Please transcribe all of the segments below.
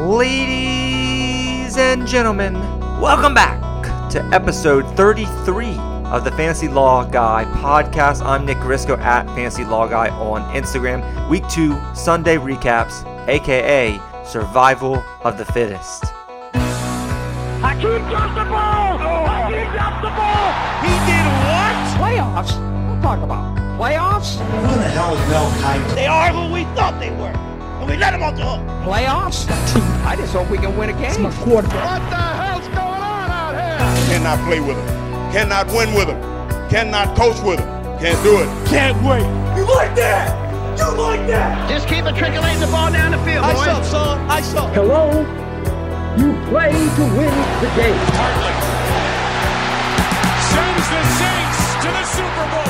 Ladies and gentlemen, welcome back to episode 33 of the Fantasy Law Guy podcast. I'm Nick Grisco at Fantasy Law Guy on Instagram. Week two Sunday recaps, aka Survival of the Fittest. Hakeem dropped the ball! Hakeem dropped the ball! He did what? Playoffs? Don't talk about playoffs. Who the hell is Mel Kiper? They are who we thought they were. And we let them off the hook. Playoffs? I just hope we can win a game. What the hell's going on out here? Cannot play with him. Cannot win with him. Cannot coach with him. Can't do it. Can't wait. You like that? You like that? Just keep it trickling the ball down the field, I boys. saw, son. I saw. Hello? You play to win the game. Hartley sends the Saints to the Super Bowl.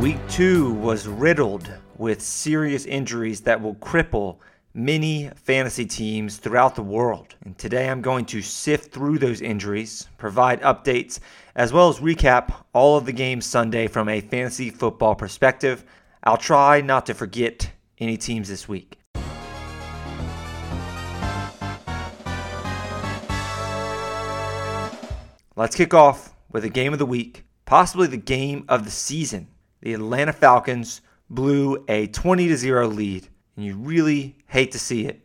Week two was riddled with serious injuries that will cripple many fantasy teams throughout the world. And today I'm going to sift through those injuries, provide updates, as well as recap all of the games Sunday from a fantasy football perspective. I'll try not to forget any teams this week. Let's kick off with a game of the week, possibly the game of the season. The Atlanta Falcons blew a 20 to 0 lead, and you really hate to see it.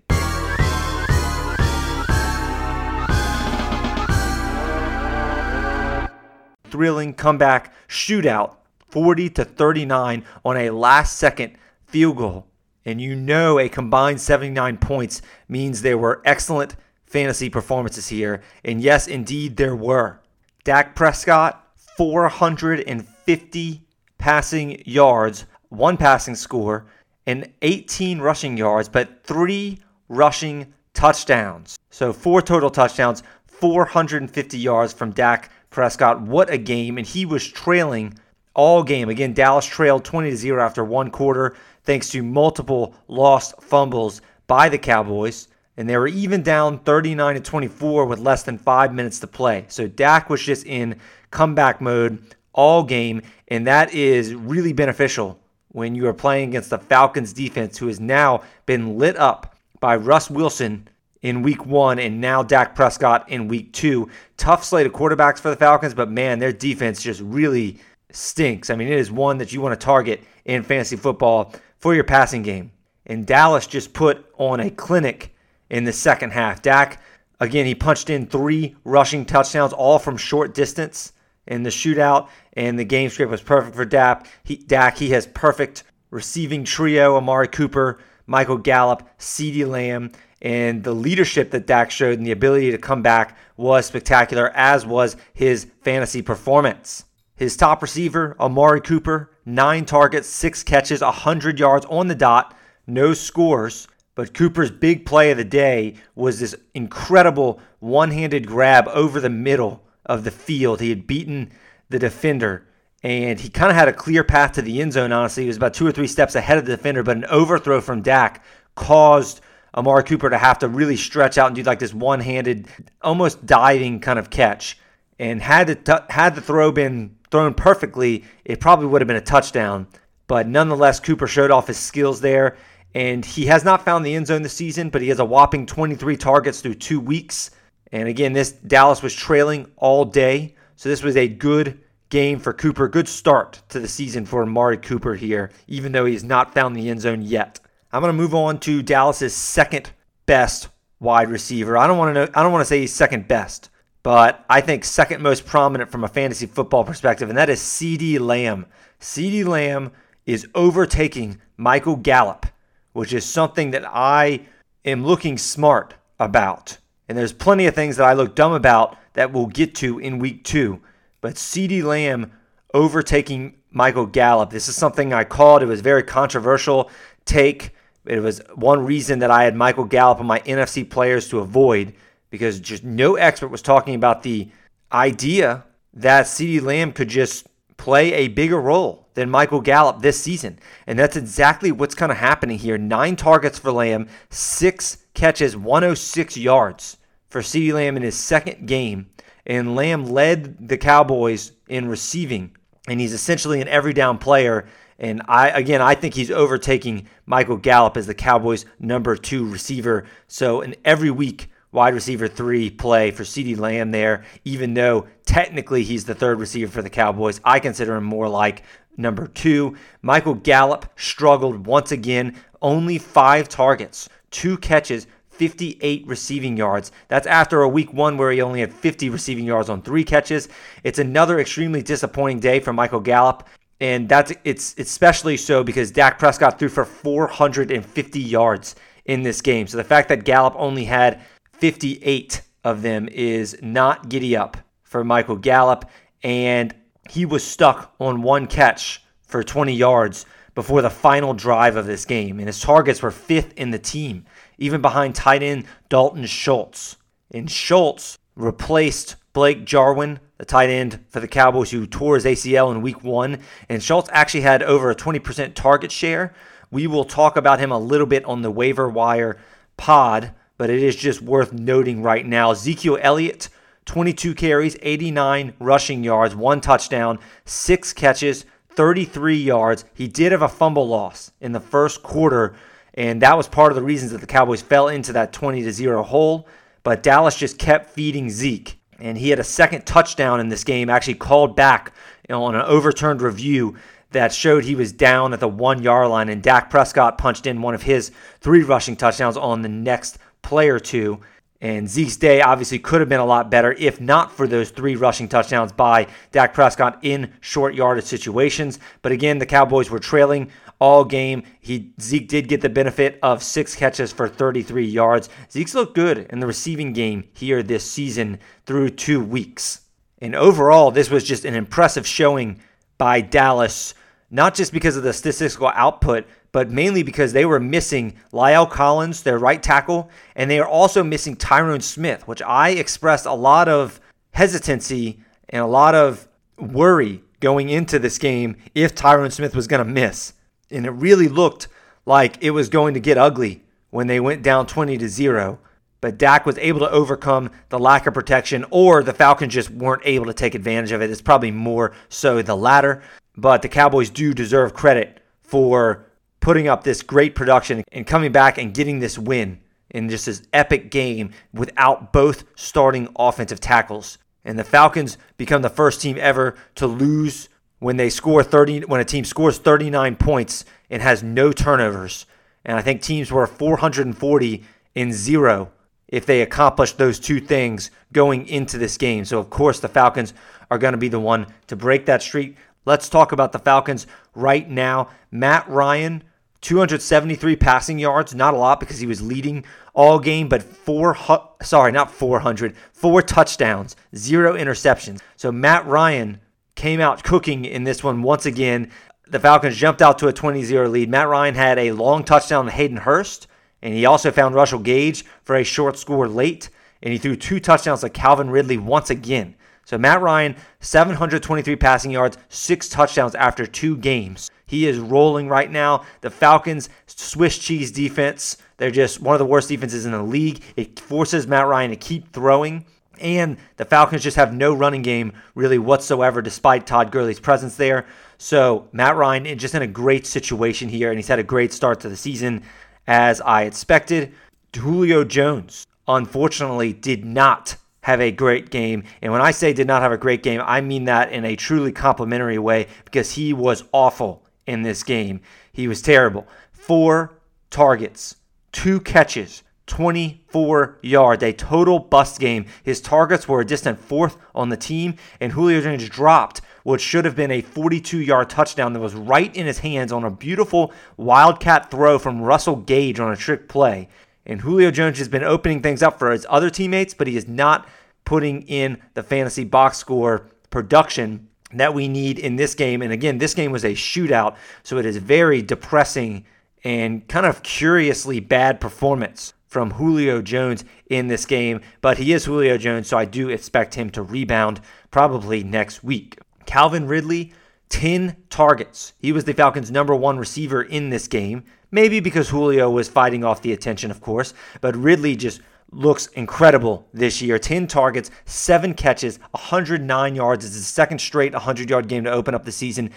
Thrilling comeback shootout, 40 to 39 on a last second field goal. And you know a combined 79 points means there were excellent fantasy performances here. And yes, indeed, there were. Dak Prescott, 450 passing yards, one passing score, and 18 rushing yards, but three rushing touchdowns. So four total touchdowns, 450 yards from Dak Prescott. What a game. And he was trailing all game. Again, Dallas trailed 20 to 0 after one quarter, thanks to multiple lost fumbles by the Cowboys. And they were even down 39 to 24 with less than five minutes to play. So Dak was just in comeback mode all game, and that is really beneficial when you are playing against the Falcons defense, who has now been lit up by Russ Wilson in week one and now Dak Prescott in week two. Tough slate of quarterbacks for the Falcons, but man, their defense just really stinks. I mean, it is one that you want to target in fantasy football for your passing game. And Dallas just put on a clinic in the second half. Dak, again, he punched in three rushing touchdowns, all from short distance in the shootout, and the game script was perfect for Dak. He, Dak, he has perfect receiving trio: Amari Cooper, Michael Gallup, CeeDee Lamb, and the leadership that Dak showed and the ability to come back was spectacular, as was his fantasy performance. His top receiver, Amari Cooper, nine targets, six catches, 100 yards on the dot, no scores. But Cooper's big play of the day was this incredible one handed grab over the middle of the field. He had beaten the defender and he kind of had a clear path to the end zone, honestly. He was about two or three steps ahead of the defender, but an overthrow from Dak caused Amari Cooper to have to really stretch out and do like this one handed, almost diving kind of catch. And had the, t- had the throw been thrown perfectly, it probably would have been a touchdown. But nonetheless, Cooper showed off his skills there. And he has not found the end zone this season, but he has a whopping 23 targets through two weeks. And again, this Dallas was trailing all day. So this was a good game for Cooper. Good start to the season for Amari Cooper here, even though he has not found the end zone yet. I'm going to move on to Dallas's second best wide receiver. I don't want to know I don't want to say he's second best, but I think second most prominent from a fantasy football perspective, and that is CeeDee Lamb. CeeDee Lamb is overtaking Michael Gallup, which is something that I am looking smart about. And there's plenty of things that I look dumb about that we'll get to in week two. But CeeDee Lamb overtaking Michael Gallup. This is something I called. It was very controversial take. It was one reason that I had Michael Gallup on my NFC players to avoid because just no expert was talking about the idea that CeeDee Lamb could just play a bigger role than Michael Gallup this season. And that's exactly what's kind of happening here. Nine targets for Lamb, six catches, 106 yards for CeeDee Lamb in his second game. And Lamb led the Cowboys in receiving. And he's essentially an every down player And I again, I think he's overtaking Michael Gallup as the Cowboys' number two receiver. So in every week, wide receiver three play for CeeDee Lamb there, even though technically he's the third receiver for the Cowboys. I consider him more like number two. Michael Gallup struggled once again, only five targets, two catches, 58 receiving yards. That's after a week one where he only had 50 receiving yards on three catches. It's another extremely disappointing day for Michael Gallup. And that's it's especially so because Dak Prescott threw for 450 yards in this game. So the fact that Gallup only had 58 of them is not giddy up for Michael Gallup. And he was stuck on one catch for 20 yards before the final drive of this game. And his targets were fifth in the team even behind tight end Dalton Schultz. And Schultz replaced Blake Jarwin, the tight end for the Cowboys, who tore his ACL in week one. And Schultz actually had over a 20% target share. We will talk about him a little bit on the waiver wire pod, but it is just worth noting right now. Ezekiel Elliott, 22 carries, 89 rushing yards, one touchdown, six catches, 33 yards. He did have a fumble loss in the first quarter and that was part of the reasons that the Cowboys fell into that 20 to 0 hole. But Dallas just kept feeding Zeke. And he had a second touchdown in this game, actually called back on an overturned review that showed he was down at the one yard line. And Dak Prescott punched in one of his three rushing touchdowns on the next play or two. And Zeke's day obviously could have been a lot better if not for those three rushing touchdowns by Dak Prescott in short yardage situations. But again, the Cowboys were trailing all game. He Zeke did get the benefit of six catches for 33 yards. Zeke's looked good in the receiving game here this season through two weeks. And overall, this was just an impressive showing by Dallas, not just because of the statistical output, but mainly because they were missing La'el Collins, their right tackle, and they are also missing Tyron Smith, which I expressed a lot of hesitancy and a lot of worry going into this game if Tyron Smith was going to miss and it really looked like it was going to get ugly when they went down 20 to 0. But Dak was able to overcome the lack of protection, or the Falcons just weren't able to take advantage of it. It's probably more so the latter. But the Cowboys do deserve credit for putting up this great production and coming back and getting this win in just this epic game without both starting offensive tackles. And the Falcons become the first team ever to lose when they score 30 when a team scores 39 points and has no turnovers. And I think teams were 440 in zero if they accomplished those two things going into this game. So of course the Falcons are going to be the one to break that streak. Let's talk about the Falcons right now. Matt Ryan 273 passing yards, not a lot because he was leading all game, but four, sorry, not 400, four touchdowns, zero interceptions. So Matt Ryan came out cooking in this one once again. The Falcons jumped out to a 20 0 lead. Matt Ryan had a long touchdown to Hayden Hurst, and he also found Russell Gage for a short score late, and he threw two touchdowns to Calvin Ridley once again. So Matt Ryan, 723 passing yards, six touchdowns after two games. He is rolling right now. The Falcons' Swiss cheese defense, they're just one of the worst defenses in the league. It forces Matt Ryan to keep throwing. And the Falcons just have no running game really whatsoever, despite Todd Gurley's presence there. So Matt Ryan is just in a great situation here, and he's had a great start to the season, as I expected. Julio Jones, unfortunately, did not have a great game. And when I say did not have a great game, I mean that in a truly complimentary way because he was awful in this game. He was terrible. Four targets, two catches, 24 yards, a total bust game. His targets were a distant fourth on the team, and Julio Jones dropped what should have been a 42 yard touchdown that was right in his hands on a beautiful wildcat throw from Russell Gage on a trick play. And Julio Jones has been opening things up for his other teammates, but he is not putting in the fantasy box score production that we need in this game. And again, this game was a shootout, so it is very depressing and kind of curiously bad performance from Julio Jones in this game, but he is Julio Jones, so I do expect him to rebound probably next week. Calvin Ridley, 10 targets. He was the Falcons' number one receiver in this game, maybe because Julio was fighting off the attention, of course, but Ridley just looks incredible this year. 10 targets, 7 catches, 109 yards. It's his second straight 100 yard game to open up the season.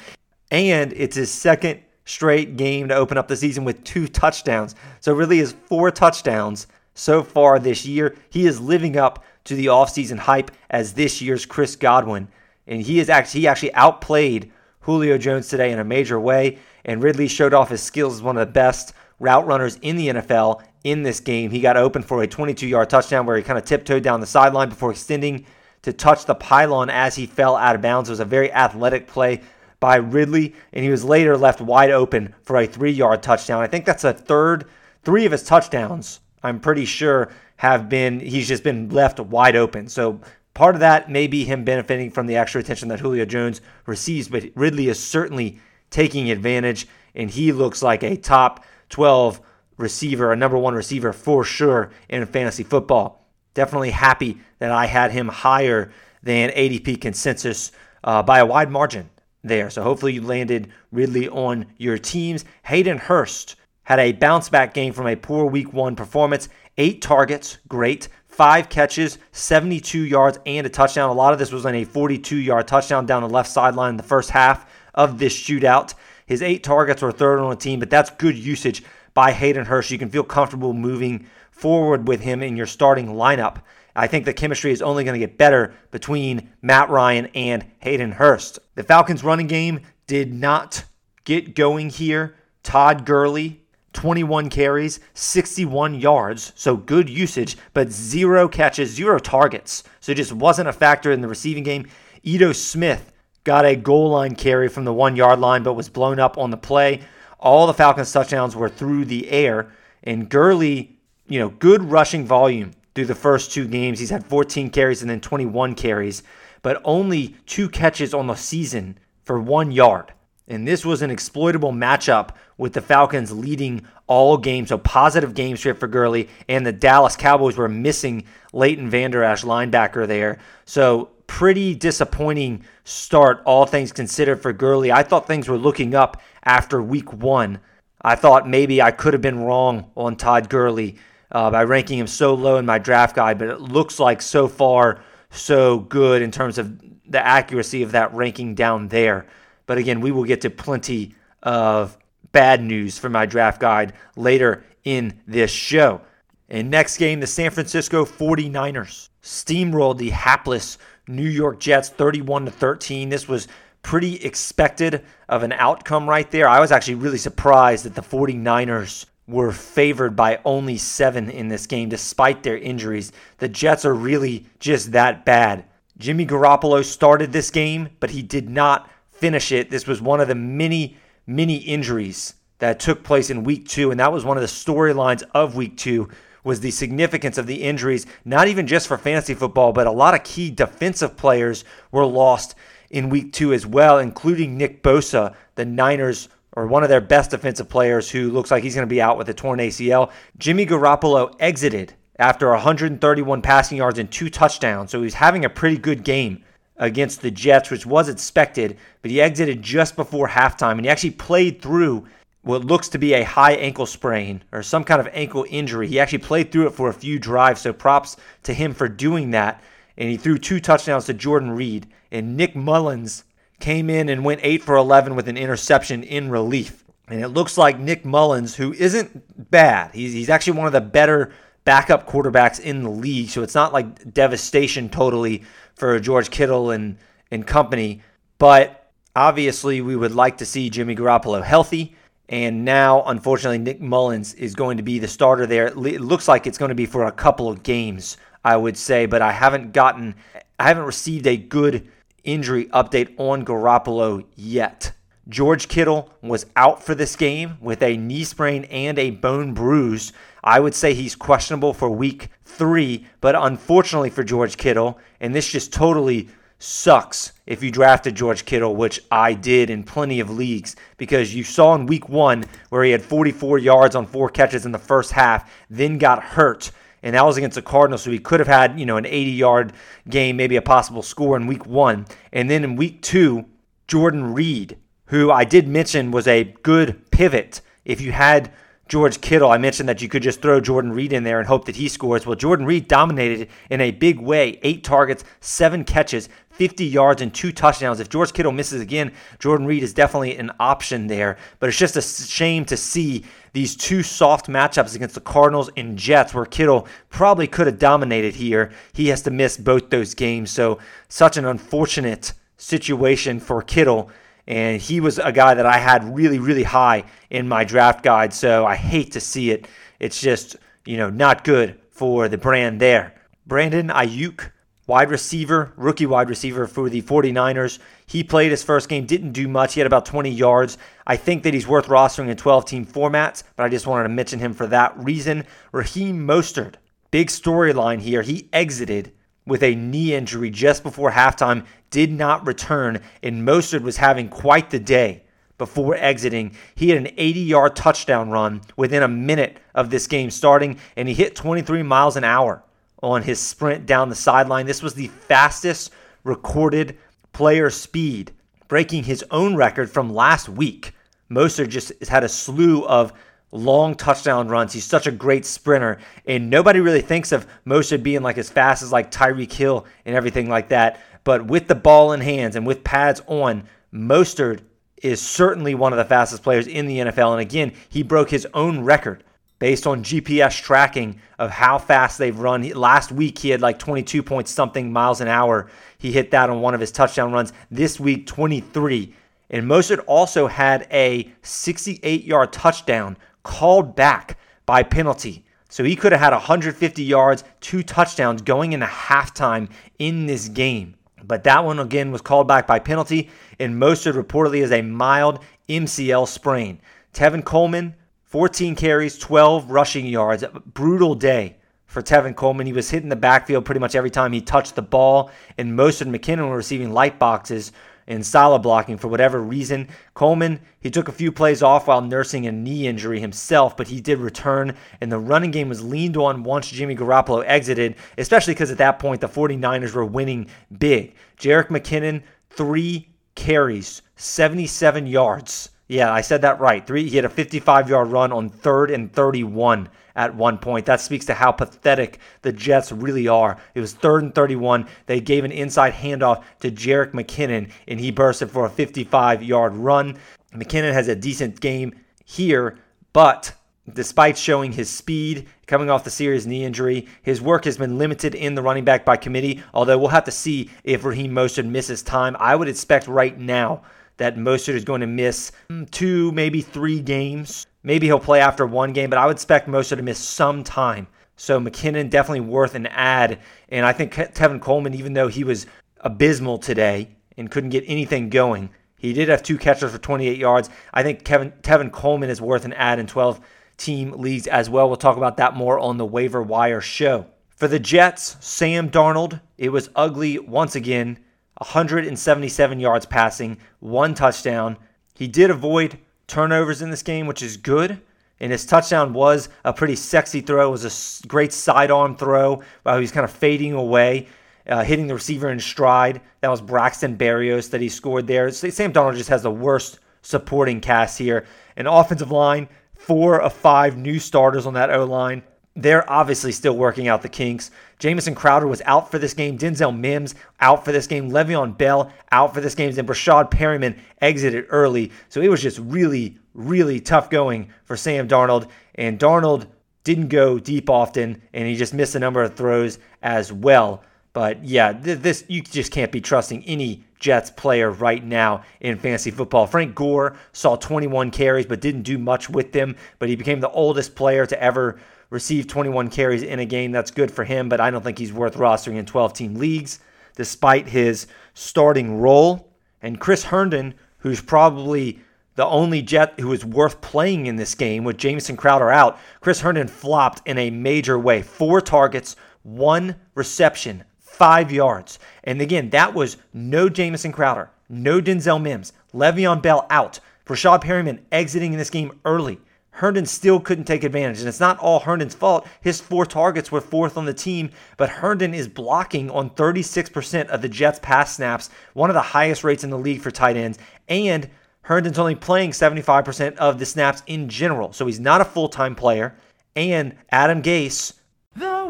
And it's his second straight game to open up the season with two touchdowns. So, really, his four touchdowns so far this year. He is living up to the offseason hype as this year's Chris Godwin. And he is actually he actually outplayed Julio Jones today in a major way. And Ridley showed off his skills as one of the best route runners in the NFL in this game. He got open for a 22 yard touchdown where he kind of tiptoed down the sideline before extending to touch the pylon as he fell out of bounds. It was a very athletic play by Ridley, and he was later left wide open for a three yard touchdown. I think that's a third, three of his touchdowns, I'm pretty sure, have been, he's just been left wide open. So part of that may be him benefiting from the extra attention that Julio Jones receives, but Ridley is certainly taking advantage, and he looks like a top 12 receiver, a number one receiver for sure in fantasy football. Definitely happy that I had him higher than ADP consensus uh, by a wide margin there. So hopefully you landed Ridley on your teams. Hayden Hurst had a bounce back game from a poor week one performance. Eight targets, great. Five catches, 72 yards, and a touchdown. A lot of this was on a 42 yard touchdown down the left sideline in the first half of this shootout. His eight targets were third on the team, but that's good usage by Hayden Hurst. You can feel comfortable moving forward with him in your starting lineup. I think the chemistry is only going to get better between Matt Ryan and Hayden Hurst. The Falcons' running game did not get going here. Todd Gurley, 21 carries, 61 yards, so good usage, but zero catches, zero targets. So it just wasn't a factor in the receiving game. Ito Smith got a goal line carry from the one yard line, but was blown up on the play. All the Falcons' touchdowns were through the air, and Gurley, you know, good rushing volume through the first two games. He's had 14 carries and then 21 carries, but only two catches on the season for one yard. And this was an exploitable matchup with the Falcons leading all games. So positive game script for Gurley. And the Dallas Cowboys were missing Leighton Vander Esch, linebacker there. So pretty disappointing start, all things considered, for Gurley. I thought things were looking up after week one. I thought maybe I could have been wrong on Todd Gurley uh, by ranking him so low in my draft guide, but it looks like so far so good in terms of the accuracy of that ranking down there. But again, we will get to plenty of bad news for my draft guide later in this show. And next game, the San Francisco 49ers steamrolled the hapless New York Jets 31 to 13. This was pretty expected of an outcome right there. I was actually really surprised that the 49ers were favored by only seven in this game despite their injuries. The Jets are really just that bad. Jimmy Garoppolo started this game, but he did not finish it. This was one of the many, many injuries that took place in week two, and that was one of the storylines of week two was the significance of the injuries, not even just for fantasy football, but a lot of key defensive players were lost in week two as well, including Nick Bosa, the Niners or one of their best defensive players who looks like he's going to be out with a torn ACL. Jimmy Garoppolo exited after 131 passing yards and two touchdowns, so he's having a pretty good game against the Jets, which was expected, but he exited just before halftime and he actually played through what looks to be a high ankle sprain or some kind of ankle injury. He actually played through it for a few drives, so props to him for doing that. And he threw two touchdowns to Jordan Reed. And Nick Mullens came in and went 8 for 11 with an interception in relief. And it looks like Nick Mullens, who isn't bad, he's, he's actually one of the better backup quarterbacks in the league. So it's not like devastation totally for George Kittle and, and company. But obviously, we would like to see Jimmy Garoppolo healthy. And now, unfortunately, Nick Mullens is going to be the starter there. It looks like it's going to be for a couple of games, I would say, but I haven't gotten, I haven't received a good injury update on Garoppolo yet. George Kittle was out for this game with a knee sprain and a bone bruise. I would say he's questionable for week three, but unfortunately for George Kittle, and this just totally sucks if you drafted George Kittle, which I did in plenty of leagues, because you saw in week one where he had 44 yards on four catches in the first half, then got hurt. And that was against the Cardinals, so he could have had, you know, an 80 yard game, maybe a possible score in week one. And then in week two, Jordan Reed, who I did mention was a good pivot if you had George Kittle. I mentioned that you could just throw Jordan Reed in there and hope that he scores. Well, Jordan Reed dominated in a big way eight targets, seven catches, 50 yards, and two touchdowns. If George Kittle misses again, Jordan Reed is definitely an option there. But it's just a shame to see these two soft matchups against the Cardinals and Jets, where Kittle probably could have dominated here. He has to miss both those games. So, such an unfortunate situation for Kittle and he was a guy that I had really, really high in my draft guide. So I hate to see it. It's just, you know, not good for the brand there. Brandon Aiyuk, wide receiver, rookie wide receiver for the 49ers. He played his first game, didn't do much. He had about 20 yards. I think that he's worth rostering in 12 team formats, but I just wanted to mention him for that reason. Raheem Mostert, big storyline here. He exited with a knee injury just before halftime, did not return, and Mostert was having quite the day before exiting. He had an 80 yard touchdown run within a minute of this game starting, and he hit 23 miles an hour on his sprint down the sideline. This was the fastest recorded player speed, breaking his own record from last week. Mostert just had a slew of long touchdown runs. He's such a great sprinter, and nobody really thinks of Mostert being like as fast as like Tyreek Hill and everything like that. But with the ball in hands and with pads on, Mostert is certainly one of the fastest players in the NFL. And again, he broke his own record based on GPS tracking of how fast they've run. Last week, he had like 22 point something miles an hour. He hit that on one of his touchdown runs. This week, 23. And Mostert also had a 68 yard touchdown called back by penalty. So he could have had 150 yards, two touchdowns going into halftime in this game. But that one again was called back by penalty, and Mostert reportedly is a mild MCL sprain. Tevin Coleman, 14 carries, 12 rushing yards. Brutal day for Tevin Coleman. He was hitting the backfield pretty much every time he touched the ball, and most of McKinnon were receiving light boxes and solid blocking for whatever reason. Coleman, he took a few plays off while nursing a knee injury himself, but he did return, and the running game was leaned on once Jimmy Garoppolo exited, especially because at that point the 49ers were winning big. Jerick McKinnon, three carries, 77 yards. Yeah, I said that right. Three. He had a 55 yard run on third and 31 at one point. That speaks to how pathetic the Jets really are. It was third and 31. They gave an inside handoff to Jerick McKinnon, and he bursted for a 55 yard run. McKinnon has a decent game here, but despite showing his speed coming off the serious knee injury, his work has been limited in the running back by committee. Although we'll have to see if Raheem Mostert misses time. I would expect right now that Mostert is going to miss mm, two, maybe three games. Maybe he'll play after one game, but I would expect Mostert to miss some time. So McKinnon definitely worth an ad. And I think Tevin Coleman, even though he was abysmal today and couldn't get anything going, he did have two catches for 28 yards. I think Kevin Tevin Coleman is worth an ad in 12 team leagues as well. We'll talk about that more on the waiver wire show. For the Jets, Sam Darnold, it was ugly once again. 177 yards passing, one touchdown. He did avoid turnovers in this game, which is good. And his touchdown was a pretty sexy throw. It was a great sidearm throw while he was kind of fading away, uh, hitting the receiver in stride. That was Braxton Berrios that he scored there. Sam Darnold just has the worst supporting cast here. An offensive line, four of five new starters on that O line they're obviously still working out the kinks. Jamison Crowder was out for this game. Denzel Mims out for this game. Le'Veon Bell out for this game. And Breshad Perriman exited early. So it was just really, really tough going for Sam Darnold. And Darnold didn't go deep often, and he just missed a number of throws as well. But yeah, this you just can't be trusting any Jets player right now in fantasy football. Frank Gore saw 21 carries but didn't do much with them, but he became the oldest player to ever received 21 carries in a game. That's good for him, but I don't think he's worth rostering in 12 team leagues despite his starting role. And Chris Herndon, who's probably the only Jet who is worth playing in this game with Jamison Crowder out, Chris Herndon flopped in a major way. Four targets, one reception, five yards. And again, that was no Jamison Crowder, no Denzel Mims, Le'Veon Bell out, Breshad Perriman exiting in this game early. Herndon still couldn't take advantage. And it's not all Herndon's fault. His four targets were fourth on the team, but Herndon is blocking on 36% of the Jets' pass snaps, one of the highest rates in the league for tight ends. And Herndon's only playing 75% of the snaps in general, so he's not a full time player. And Adam Gase The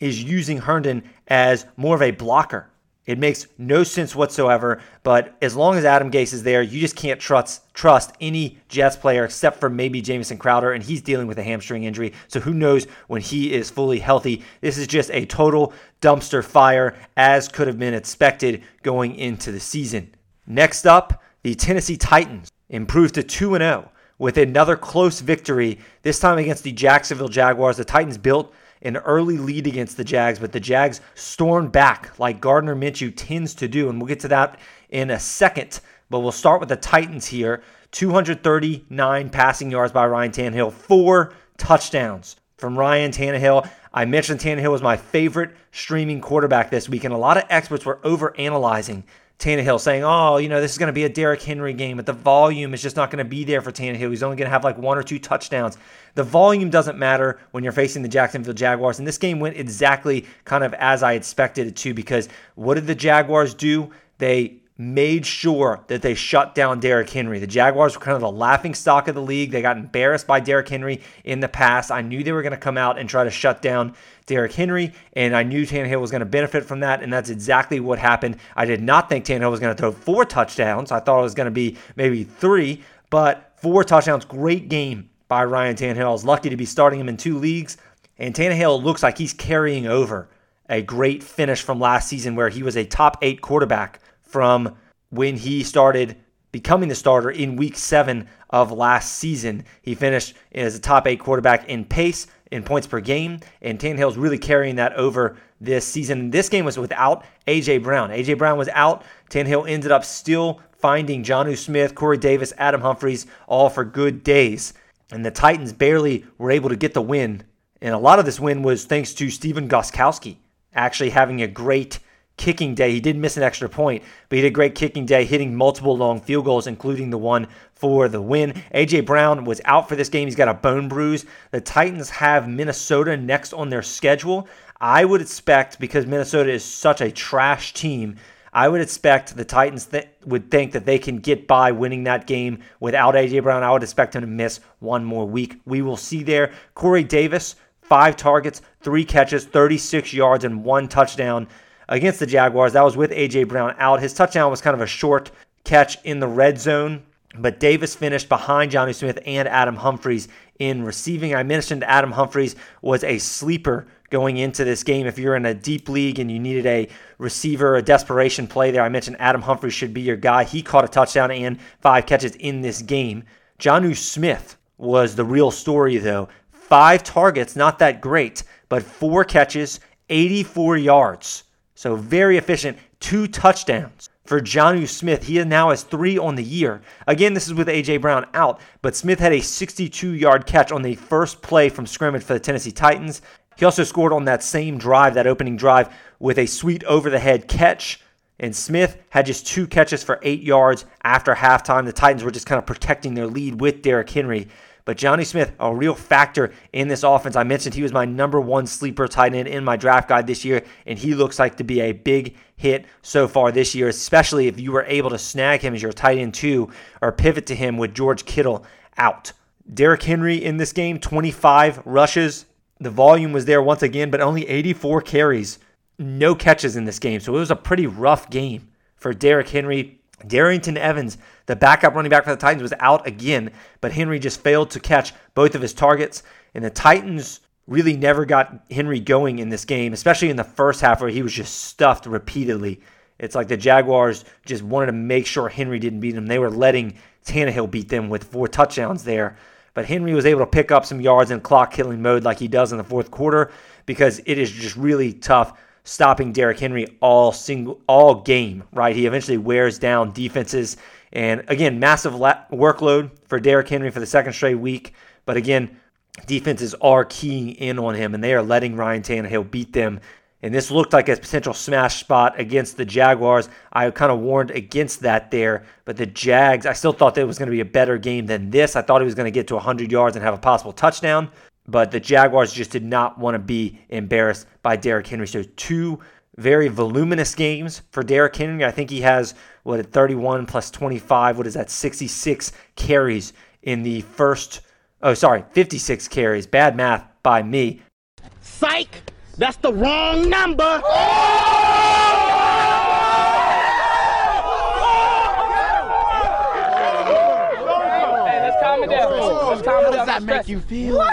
is using Herndon as more of a blocker. It makes no sense whatsoever, but as long as Adam Gase is there, you just can't trust trust any Jets player except for maybe Jamison Crowder, and he's dealing with a hamstring injury. So who knows when he is fully healthy? This is just a total dumpster fire, as could have been expected going into the season. Next up, the Tennessee Titans improved to 2 0 with another close victory, this time against the Jacksonville Jaguars. The Titans built an early lead against the Jags, but the Jags stormed back like Gardner Minshew tends to do, and we'll get to that in a second. But we'll start with the Titans here. 239 passing yards by Ryan Tannehill, four touchdowns from Ryan Tannehill. I mentioned Tannehill was my favorite streaming quarterback this week, and a lot of experts were over analyzing Tannehill, saying, "Oh, you know, this is going to be a Derrick Henry game, but the volume is just not going to be there for Tannehill. He's only going to have like one or two touchdowns." The volume doesn't matter when you're facing the Jacksonville Jaguars, and this game went exactly kind of as I expected it to. Because what did the Jaguars do? They made sure that they shut down Derrick Henry. The Jaguars were kind of the laughing stock of the league. They got embarrassed by Derrick Henry in the past. I knew they were going to come out and try to shut down Derrick Henry, and I knew Tannehill was going to benefit from that, and that's exactly what happened. I did not think Tannehill was going to throw four touchdowns. I thought it was going to be maybe three, but four touchdowns. Great game by Ryan Tannehill. I was lucky to be starting him in two leagues, and Tannehill looks like he's carrying over a great finish from last season where he was a top eight quarterback from when he started becoming the starter in week seven of last season. He finished as a top eight quarterback in pace, in points per game, and Tannehill's really carrying that over this season. This game was without A.J. Brown. A.J. Brown was out. Tannehill ended up still finding Jonnu Smith, Corey Davis, Adam Humphries, all for good days. And the Titans barely were able to get the win. And a lot of this win was thanks to Stephen Gostkowski actually having a great kicking day. He did miss an extra point, but he did a great kicking day, hitting multiple long field goals, including the one for the win. AJ Brown was out for this game. He's got a bone bruise. The Titans have Minnesota next on their schedule. I would expect, because Minnesota is such a trash team, I would expect the Titans th- would think that they can get by winning that game without AJ Brown. I would expect him to miss one more week. We will see there. Corey Davis, five targets, three catches, 36 yards, and one touchdown against the Jaguars. That was with A.J. Brown out. His touchdown was kind of a short catch in the red zone, but Davis finished behind Jonnu Smith and Adam Humphries in receiving. I mentioned Adam Humphries was a sleeper going into this game. If you're in a deep league and you needed a receiver, a desperation play there, I mentioned Adam Humphries should be your guy. He caught a touchdown and five catches in this game. Jonnu Smith was the real story, though. Five targets, not that great, but four catches, 84 yards. So very efficient. Two touchdowns for Jonnu Smith. He now has three on the year. Again, this is with A.J. Brown out, but Smith had a 62 yard catch on the first play from scrimmage for the Tennessee Titans. He also scored on that same drive, that opening drive, with a sweet over the head catch. And Smith had just two catches for eight yards after halftime. The Titans were just kind of protecting their lead with Derrick Henry. But Jonnu Smith, a real factor in this offense. I mentioned he was my number one sleeper tight end in my draft guide this year, and he looks like to be a big hit so far this year, especially if you were able to snag him as your tight end two or pivot to him with George Kittle out. Derrick Henry in this game, 25 rushes. The volume was there once again, but only 84 carries. No catches in this game. So it was a pretty rough game for Derrick Henry. Darrynton Evans, the backup running back for the Titans, was out again, but Henry just failed to catch both of his targets. And the Titans really never got Henry going in this game, especially in the first half where he was just stuffed repeatedly. It's like the Jaguars just wanted to make sure Henry didn't beat them. They were letting Tannehill beat them with four touchdowns there. But Henry was able to pick up some yards in clock killing mode like he does in the fourth quarter because it is just really tough stopping Derrick Henry all single all game, right? He eventually wears down defenses. And again, massive la- workload for Derrick Henry for the second straight week. But again, defenses are keying in on him and they are letting Ryan Tannehill beat them. And this looked like a potential smash spot against the Jaguars. I kind of warned against that there, but the Jags, I still thought that it was going to be a better game than this. I thought he was going to get to 100 yards and have a possible touchdown but the Jaguars just did not want to be embarrassed by Derrick Henry. So two very voluminous games for Derrick Henry. I think he has what at 31 plus 25. What is that? 66 carries in the first. Oh, sorry, 56 carries. Bad math by me. Psych! That's the wrong number! Hey, let's calm it How does that make you feel?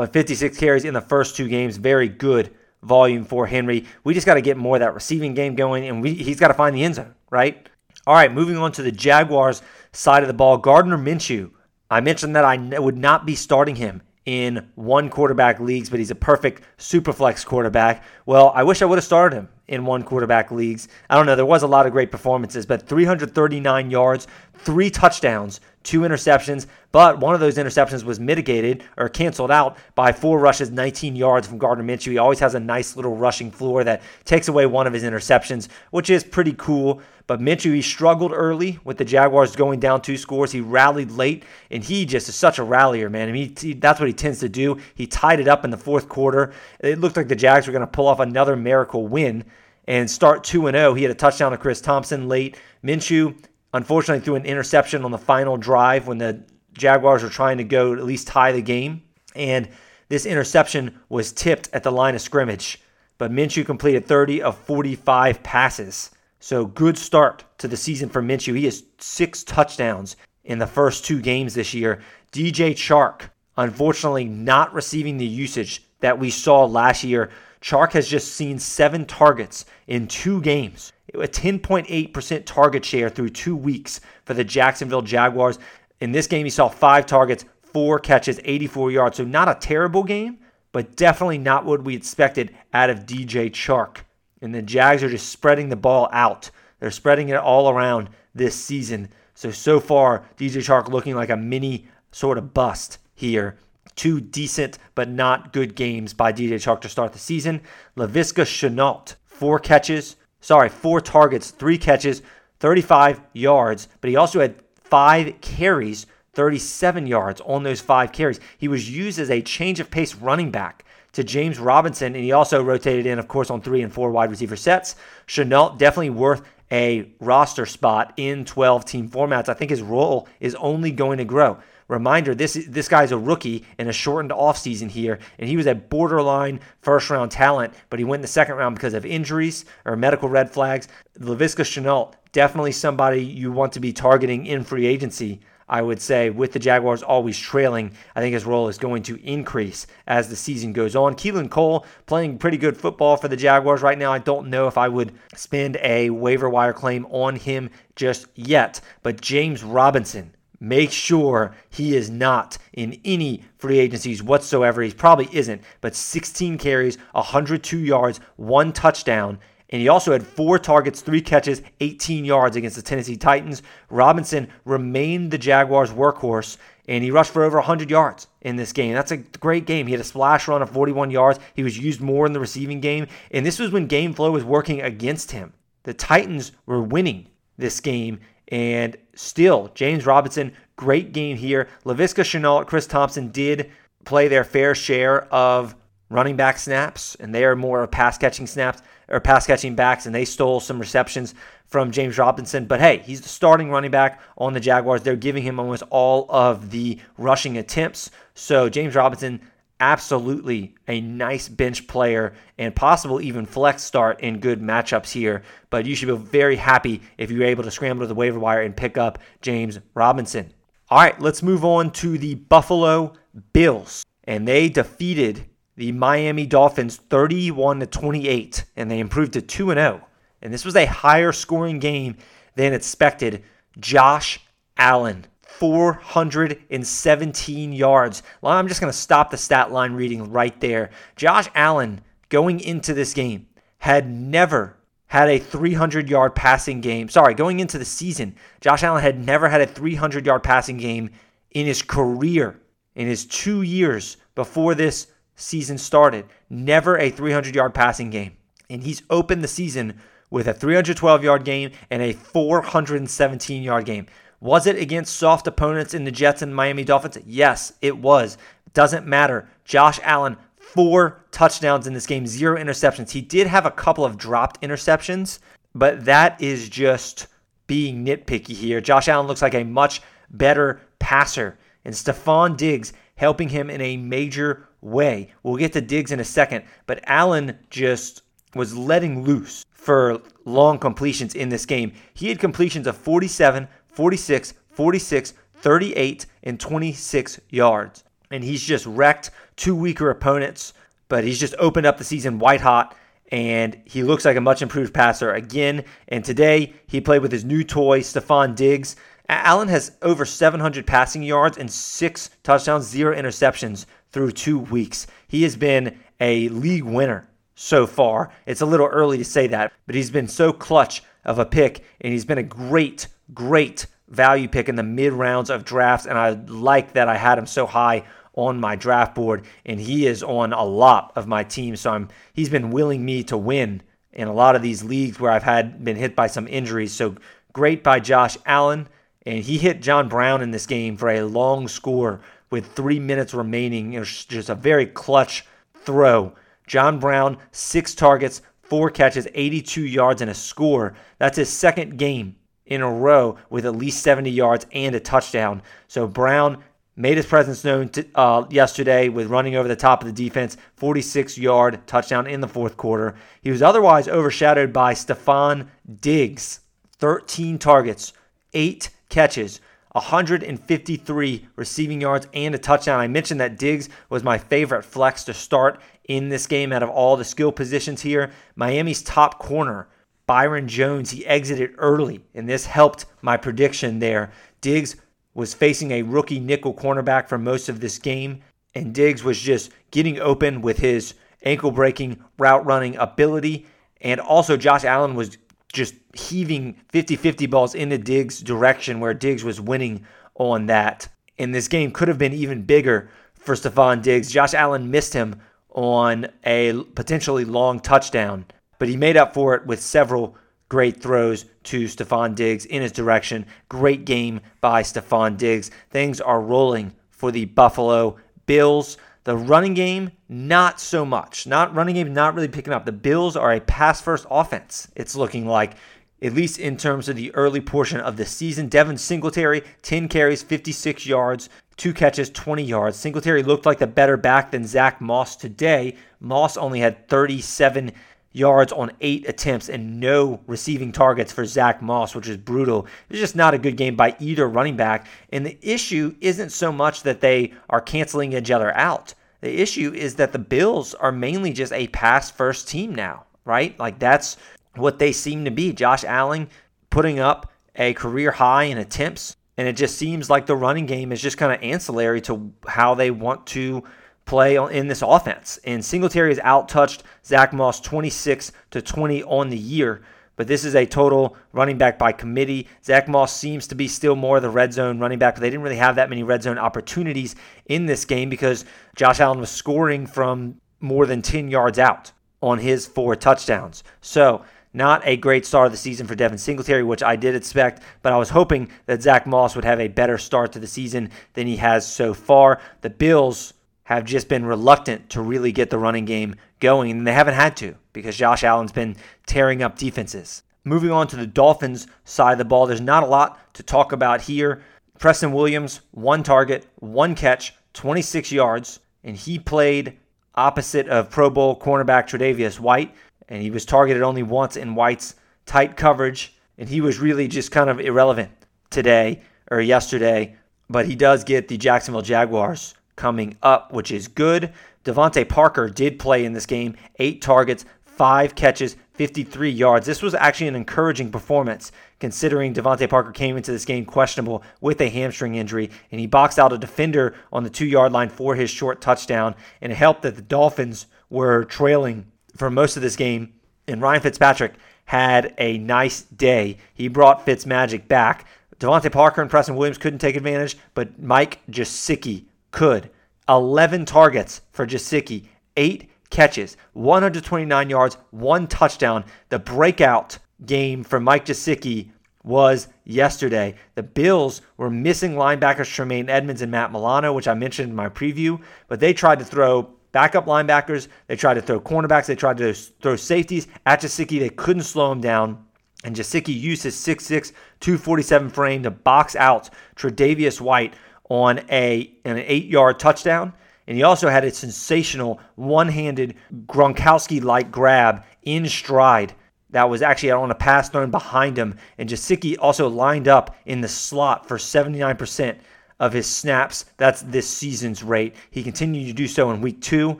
But 56 carries in the first two games, very good volume for Henry. We just got to get more of that receiving game going, and we, he's got to find the end zone, right? All right, moving on to the Jaguars side of the ball. Gardner Minshew. I mentioned that I would not be starting him in one quarterback leagues, but he's a perfect super flex quarterback. Well, I wish I would have started him in one quarterback leagues. I don't know. There was a lot of great performances, but 339 yards, three touchdowns, two interceptions. But one of those interceptions was mitigated or canceled out by four rushes, 19 yards from Gardner Minshew. He always has a nice little rushing floor that takes away one of his interceptions, which is pretty cool. But Minshew, he struggled early with the Jaguars going down two scores. He rallied late, and he just is such a rallier, man. I mean, he, that's what he tends to do. He tied it up in the fourth quarter. It looked like the Jags were going to pull off another miracle win and start 2 0. He had a touchdown to Chris Thompson late. Minshew, unfortunately, threw an interception on the final drive when the Jaguars were trying to go at least tie the game. And this interception was tipped at the line of scrimmage. But Minshew completed 30 of 45 passes. So good start to the season for Minshew. He has six touchdowns in the first two games this year. DJ Chark, unfortunately, not receiving the usage that we saw last year. Chark has just seen seven targets in two games, a 10.8% target share through two weeks for the Jacksonville Jaguars. In this game, he saw five targets, four catches, 84 yards. So, not a terrible game, but definitely not what we expected out of DJ Chark. And the Jags are just spreading the ball out. They're spreading it all around this season. So, so far, DJ Chark looking like a mini sort of bust here. Two decent but not good games by DJ Chark to start the season. Laviska Shenault, four catches, sorry, four targets, three catches, 35 yards, but he also had five carries, 37 yards on those five carries. He was used as a change of pace running back to James Robinson, and he also rotated in, of course, on three and four wide receiver sets. Shenault definitely worth a roster spot in 12 team formats. I think his role is only going to grow. Reminder: this this guy's a rookie in a shortened offseason here, and he was a borderline first round talent, but he went in the second round because of injuries or medical red flags. Laviska Shenault, definitely somebody you want to be targeting in free agency. I would say, with the Jaguars always trailing, I think his role is going to increase as the season goes on. Keelan Cole playing pretty good football for the Jaguars right now. I don't know if I would spend a waiver wire claim on him just yet, but James Robinson. Make sure he is not in any free agencies whatsoever. He probably isn't, but 16 carries, 102 yards, one touchdown, and he also had four targets, three catches, 18 yards against the Tennessee Titans. Robinson remained the Jaguars' workhorse, and he rushed for over 100 yards in this game. That's a great game. He had a splash run of 41 yards. He was used more in the receiving game, and this was when game flow was working against him. The Titans were winning this game, and still, James Robinson, great game here. Laviska Shenault, Chris Thompson did play their fair share of running back snaps, and they are more pass catching snaps or pass catching backs, and they stole some receptions from James Robinson. But hey, he's the starting running back on the Jaguars. They're giving him almost all of the rushing attempts. So James Robinson, absolutely a nice bench player and possible even flex start in good matchups here. But you should be very happy if you're able to scramble to the waiver wire and pick up James Robinson. All right, let's move on to the Buffalo Bills. And they defeated the Miami Dolphins 31 to 28 and they improved to 2 0. And this was a higher scoring game than expected. Josh Allen 417 yards. Well, I'm just going to stop the stat line reading right there. Josh Allen going into this game had never had a 300 yard passing game. Sorry, going into the season, Josh Allen had never had a 300 yard passing game in his career, in his two years before this season started. Never a 300 yard passing game. And he's opened the season with a 312 yard game and a 417 yard game. Was it against soft opponents in the Jets and Miami Dolphins? Yes, it was. Doesn't matter. Josh Allen, four touchdowns in this game, zero interceptions. He did have a couple of dropped interceptions, but that is just being nitpicky here. Josh Allen looks like a much better passer, and Stefon Diggs helping him in a major way. We'll get to Diggs in a second, but Allen just was letting loose for long completions in this game. He had completions of 47, 46, 46, 38, and 26 yards. And he's just wrecked two weaker opponents, but he's just opened up the season white hot and he looks like a much improved passer again. And today he played with his new toy, Stefon Diggs. Allen has over 700 passing yards and six touchdowns, zero interceptions through two weeks. He has been a league winner so far. It's a little early to say that, but he's been so clutch of a pick, and he's been a great, great value pick in the mid rounds of drafts. And I like that I had him so high on my draft board, and he is on a lot of my teams. So I'm he's been willing me to win in a lot of these leagues where I've had been hit by some injuries. So great by Josh Allen, and he hit John Brown in this game for a long score with three minutes remaining. It was just a very clutch throw. John Brown, six targets, four catches, 82 yards, and a score. That's his second game in a row with at least 70 yards and a touchdown. So Brown made his presence known to, uh, yesterday with running over the top of the defense, 46 yard touchdown in the fourth quarter. He was otherwise overshadowed by Stefon Diggs, 13 targets, eight catches, 153 receiving yards and a touchdown. I mentioned that Diggs was my favorite flex to start in this game out of all the skill positions here. Miami's top corner, Byron Jones, he exited early, and this helped my prediction there. Diggs was facing a rookie nickel cornerback for most of this game, and Diggs was just getting open with his ankle breaking route running ability. And also, Josh Allen was just heaving 50 50 balls into Diggs' direction where Diggs was winning on that. And this game could have been even bigger for Stefon Diggs. Josh Allen missed him on a potentially long touchdown, but he made up for it with several great throws to Stefon Diggs in his direction. Great game by Stefon Diggs. Things are rolling for the Buffalo Bills. The running game, not so much. Not running game, not really picking up. The Bills are a pass first offense. It's looking like, at least in terms of the early portion of the season. Devin Singletary, 10 carries, 56 yards, two catches, 20 yards. Singletary looked like the better back than Zach Moss today. Moss only had 37 yards on eight attempts and no receiving targets for Zach Moss, which is brutal. It's just not a good game by either running back. And the issue isn't so much that they are canceling each other out. The issue is that the Bills are mainly just a pass first team now, right? Like that's what they seem to be. Josh Allen putting up a career high in attempts. And it just seems like the running game is just kind of ancillary to how they want to play in this offense. And Singletary has outtouched Zach Moss 26 to 20 on the year. But this is a total running back by committee. Zach Moss seems to be still more the red zone running back, but they didn't really have that many red zone opportunities in this game because Josh Allen was scoring from more than 10 yards out on his four touchdowns. So, not a great start of the season for Devin Singletary, which I did expect, but I was hoping that Zach Moss would have a better start to the season than he has so far. The Bills have just been reluctant to really get the running game going, and they haven't had to because Josh Allen's been tearing up defenses. Moving on to the Dolphins side of the ball, there's not a lot to talk about here. Preston Williams, one target, one catch, 26 yards, and he played opposite of Pro Bowl cornerback Tre'Davious White, and he was targeted only once in White's tight coverage, and he was really just kind of irrelevant today or yesterday, but he does get the Jacksonville Jaguars coming up, which is good. DeVante Parker did play in this game, eight targets, five catches, 53 yards. This was actually an encouraging performance considering DeVante Parker came into this game questionable with a hamstring injury, and he boxed out a defender on the two yard line for his short touchdown. And it helped that the Dolphins were trailing for most of this game, and Ryan Fitzpatrick had a nice day. He brought Fitzmagic back. DeVante Parker and Preston Williams couldn't take advantage, but Mike Gesicki could. 11 targets for Gesicki, eight catches, 129 yards, one touchdown. The breakout game for Mike Gesicki was yesterday. The Bills were missing linebackers Tremaine Edmunds and Matt Milano, which I mentioned in my preview, but they tried to throw backup linebackers, they tried to throw cornerbacks, they tried to throw safeties at Gesicki. They couldn't slow him down. And Gesicki used his 6'6, 247 frame to box out Tre'Davious White on a an eight yard touchdown. And he also had a sensational one handed Gronkowski like grab in stride that was actually on a pass thrown behind him. And Gesicki also lined up in the slot for 79% of his snaps. That's this season's rate. He continued to do so in week two.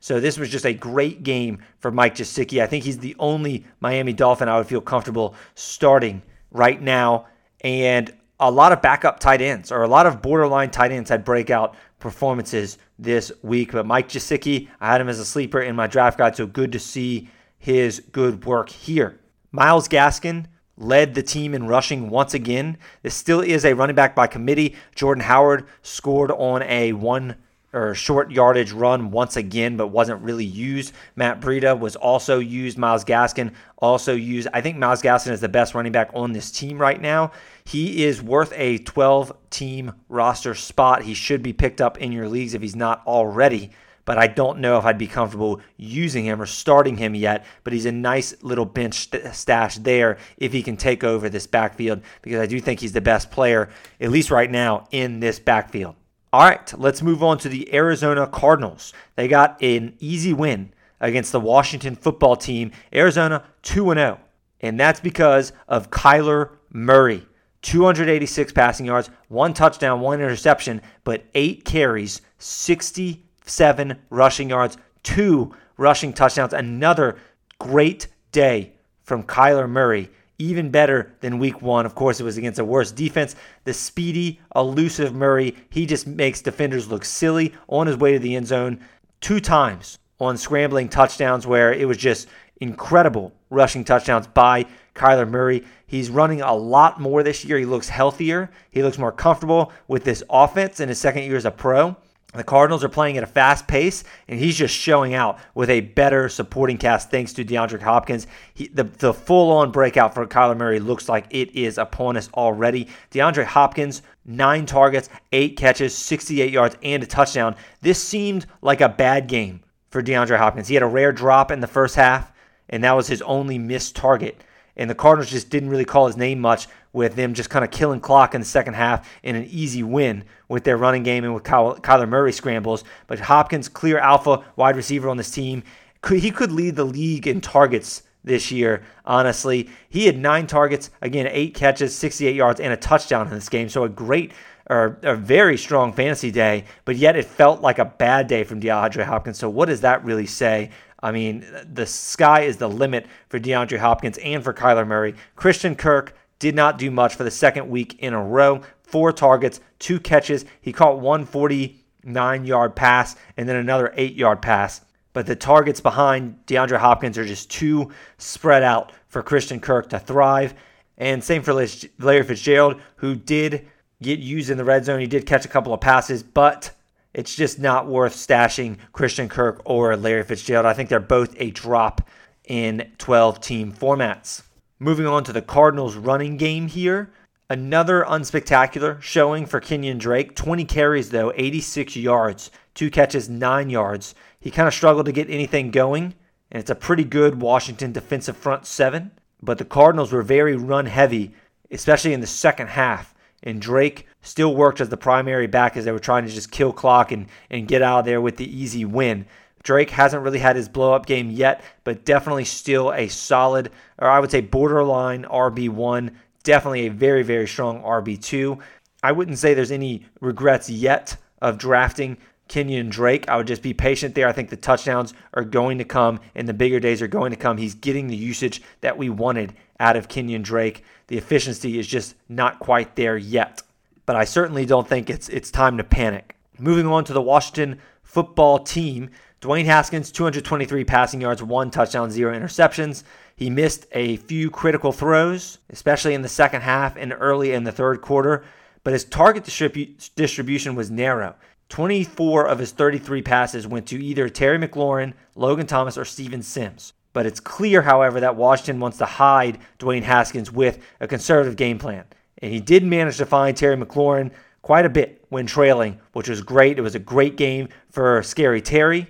So this was just a great game for Mike Gesicki. I think he's the only Miami Dolphin I would feel comfortable starting right now. And a lot of backup tight ends or a lot of borderline tight ends had breakout performances this week. But Mike Gesicki, I had him as a sleeper in my draft guide. So good to see his good work here. Myles Gaskin led the team in rushing once again. This still is a running back by committee. Jordan Howard scored on a one or short yardage run once again, but wasn't really used. Matt Breida was also used. Myles Gaskin also used. I think Myles Gaskin is the best running back on this team right now. He is worth a 12 team roster spot. He should be picked up in your leagues if he's not already but I don't know if I'd be comfortable using him or starting him yet. But he's a nice little bench stash there if he can take over this backfield because I do think he's the best player, at least right now, in this backfield. All right, let's move on to the Arizona Cardinals. They got an easy win against the Washington football team. Arizona 2 0. And that's because of Kyler Murray. 286 passing yards, one touchdown, one interception, but eight carries, 67 rushing yards, two rushing touchdowns. Another great day from Kyler Murray. Even better than week one. Of course, it was against a worse defense. The speedy, elusive Murray, he just makes defenders look silly on his way to the end zone two times on scrambling touchdowns where it was just incredible rushing touchdowns by Kyler Murray. He's running a lot more this year. He looks healthier. He looks more comfortable with this offense in his second year as a pro. The Cardinals are playing at a fast pace, and he's just showing out with a better supporting cast thanks to DeAndre Hopkins. He, the the full on breakout for Kyler Murray looks like it is upon us already. DeAndre Hopkins, nine targets, eight catches, 68 yards, and a touchdown. This seemed like a bad game for DeAndre Hopkins. He had a rare drop in the first half, and that was his only missed target. And the Cardinals just didn't really call his name much with them just kind of killing clock in the second half in an easy win with their running game and with Kyler Murray scrambles. But Hopkins, clear alpha wide receiver on this team, he could lead the league in targets this year, honestly. He had nine targets, again, eight catches, 68 yards, and a touchdown in this game. So a great or a very strong fantasy day, but yet it felt like a bad day from DeAndre Hopkins. So what does that really say? I mean, the sky is the limit for DeAndre Hopkins and for Kyler Murray. Christian Kirk did not do much for the second week in a row. Four targets, two catches. He caught one 49 yard pass and then another eight yard pass. But the targets behind DeAndre Hopkins are just too spread out for Christian Kirk to thrive. And same for Larry Fitzgerald, who did get used in the red zone. He did catch a couple of passes, but it's just not worth stashing Christian Kirk or Larry Fitzgerald. I think they're both a drop in 12 team formats. Moving on to the Cardinals running game here. Another unspectacular showing for Kenyon Drake. 20 carries, though, 86 yards, two catches, nine yards. He kind of struggled to get anything going, and it's a pretty good Washington defensive front seven. But the Cardinals were very run heavy, especially in the second half. And Drake still worked as the primary back as they were trying to just kill clock and, and get out of there with the easy win. Drake hasn't really had his blow up game yet, but definitely still a solid, or I would say borderline RB1. Definitely a very, very strong RB2. I wouldn't say there's any regrets yet of drafting Kenyon Drake. I would just be patient there. I think the touchdowns are going to come and the bigger days are going to come. He's getting the usage that we wanted out of Kenyon Drake. The efficiency is just not quite there yet. But I certainly don't think it's it's time to panic. Moving on to the Washington football team. Dwayne Haskins, 223 passing yards, one touchdown, zero interceptions. He missed a few critical throws, especially in the second half and early in the third quarter, but his target distribu- distribution was narrow. 24 of his 33 passes went to either Terry McLaurin, Logan Thomas, or Steven Sims. But it's clear, however, that Washington wants to hide Dwayne Haskins with a conservative game plan. And he did manage to find Terry McLaurin quite a bit when trailing, which was great. It was a great game for Scary Terry.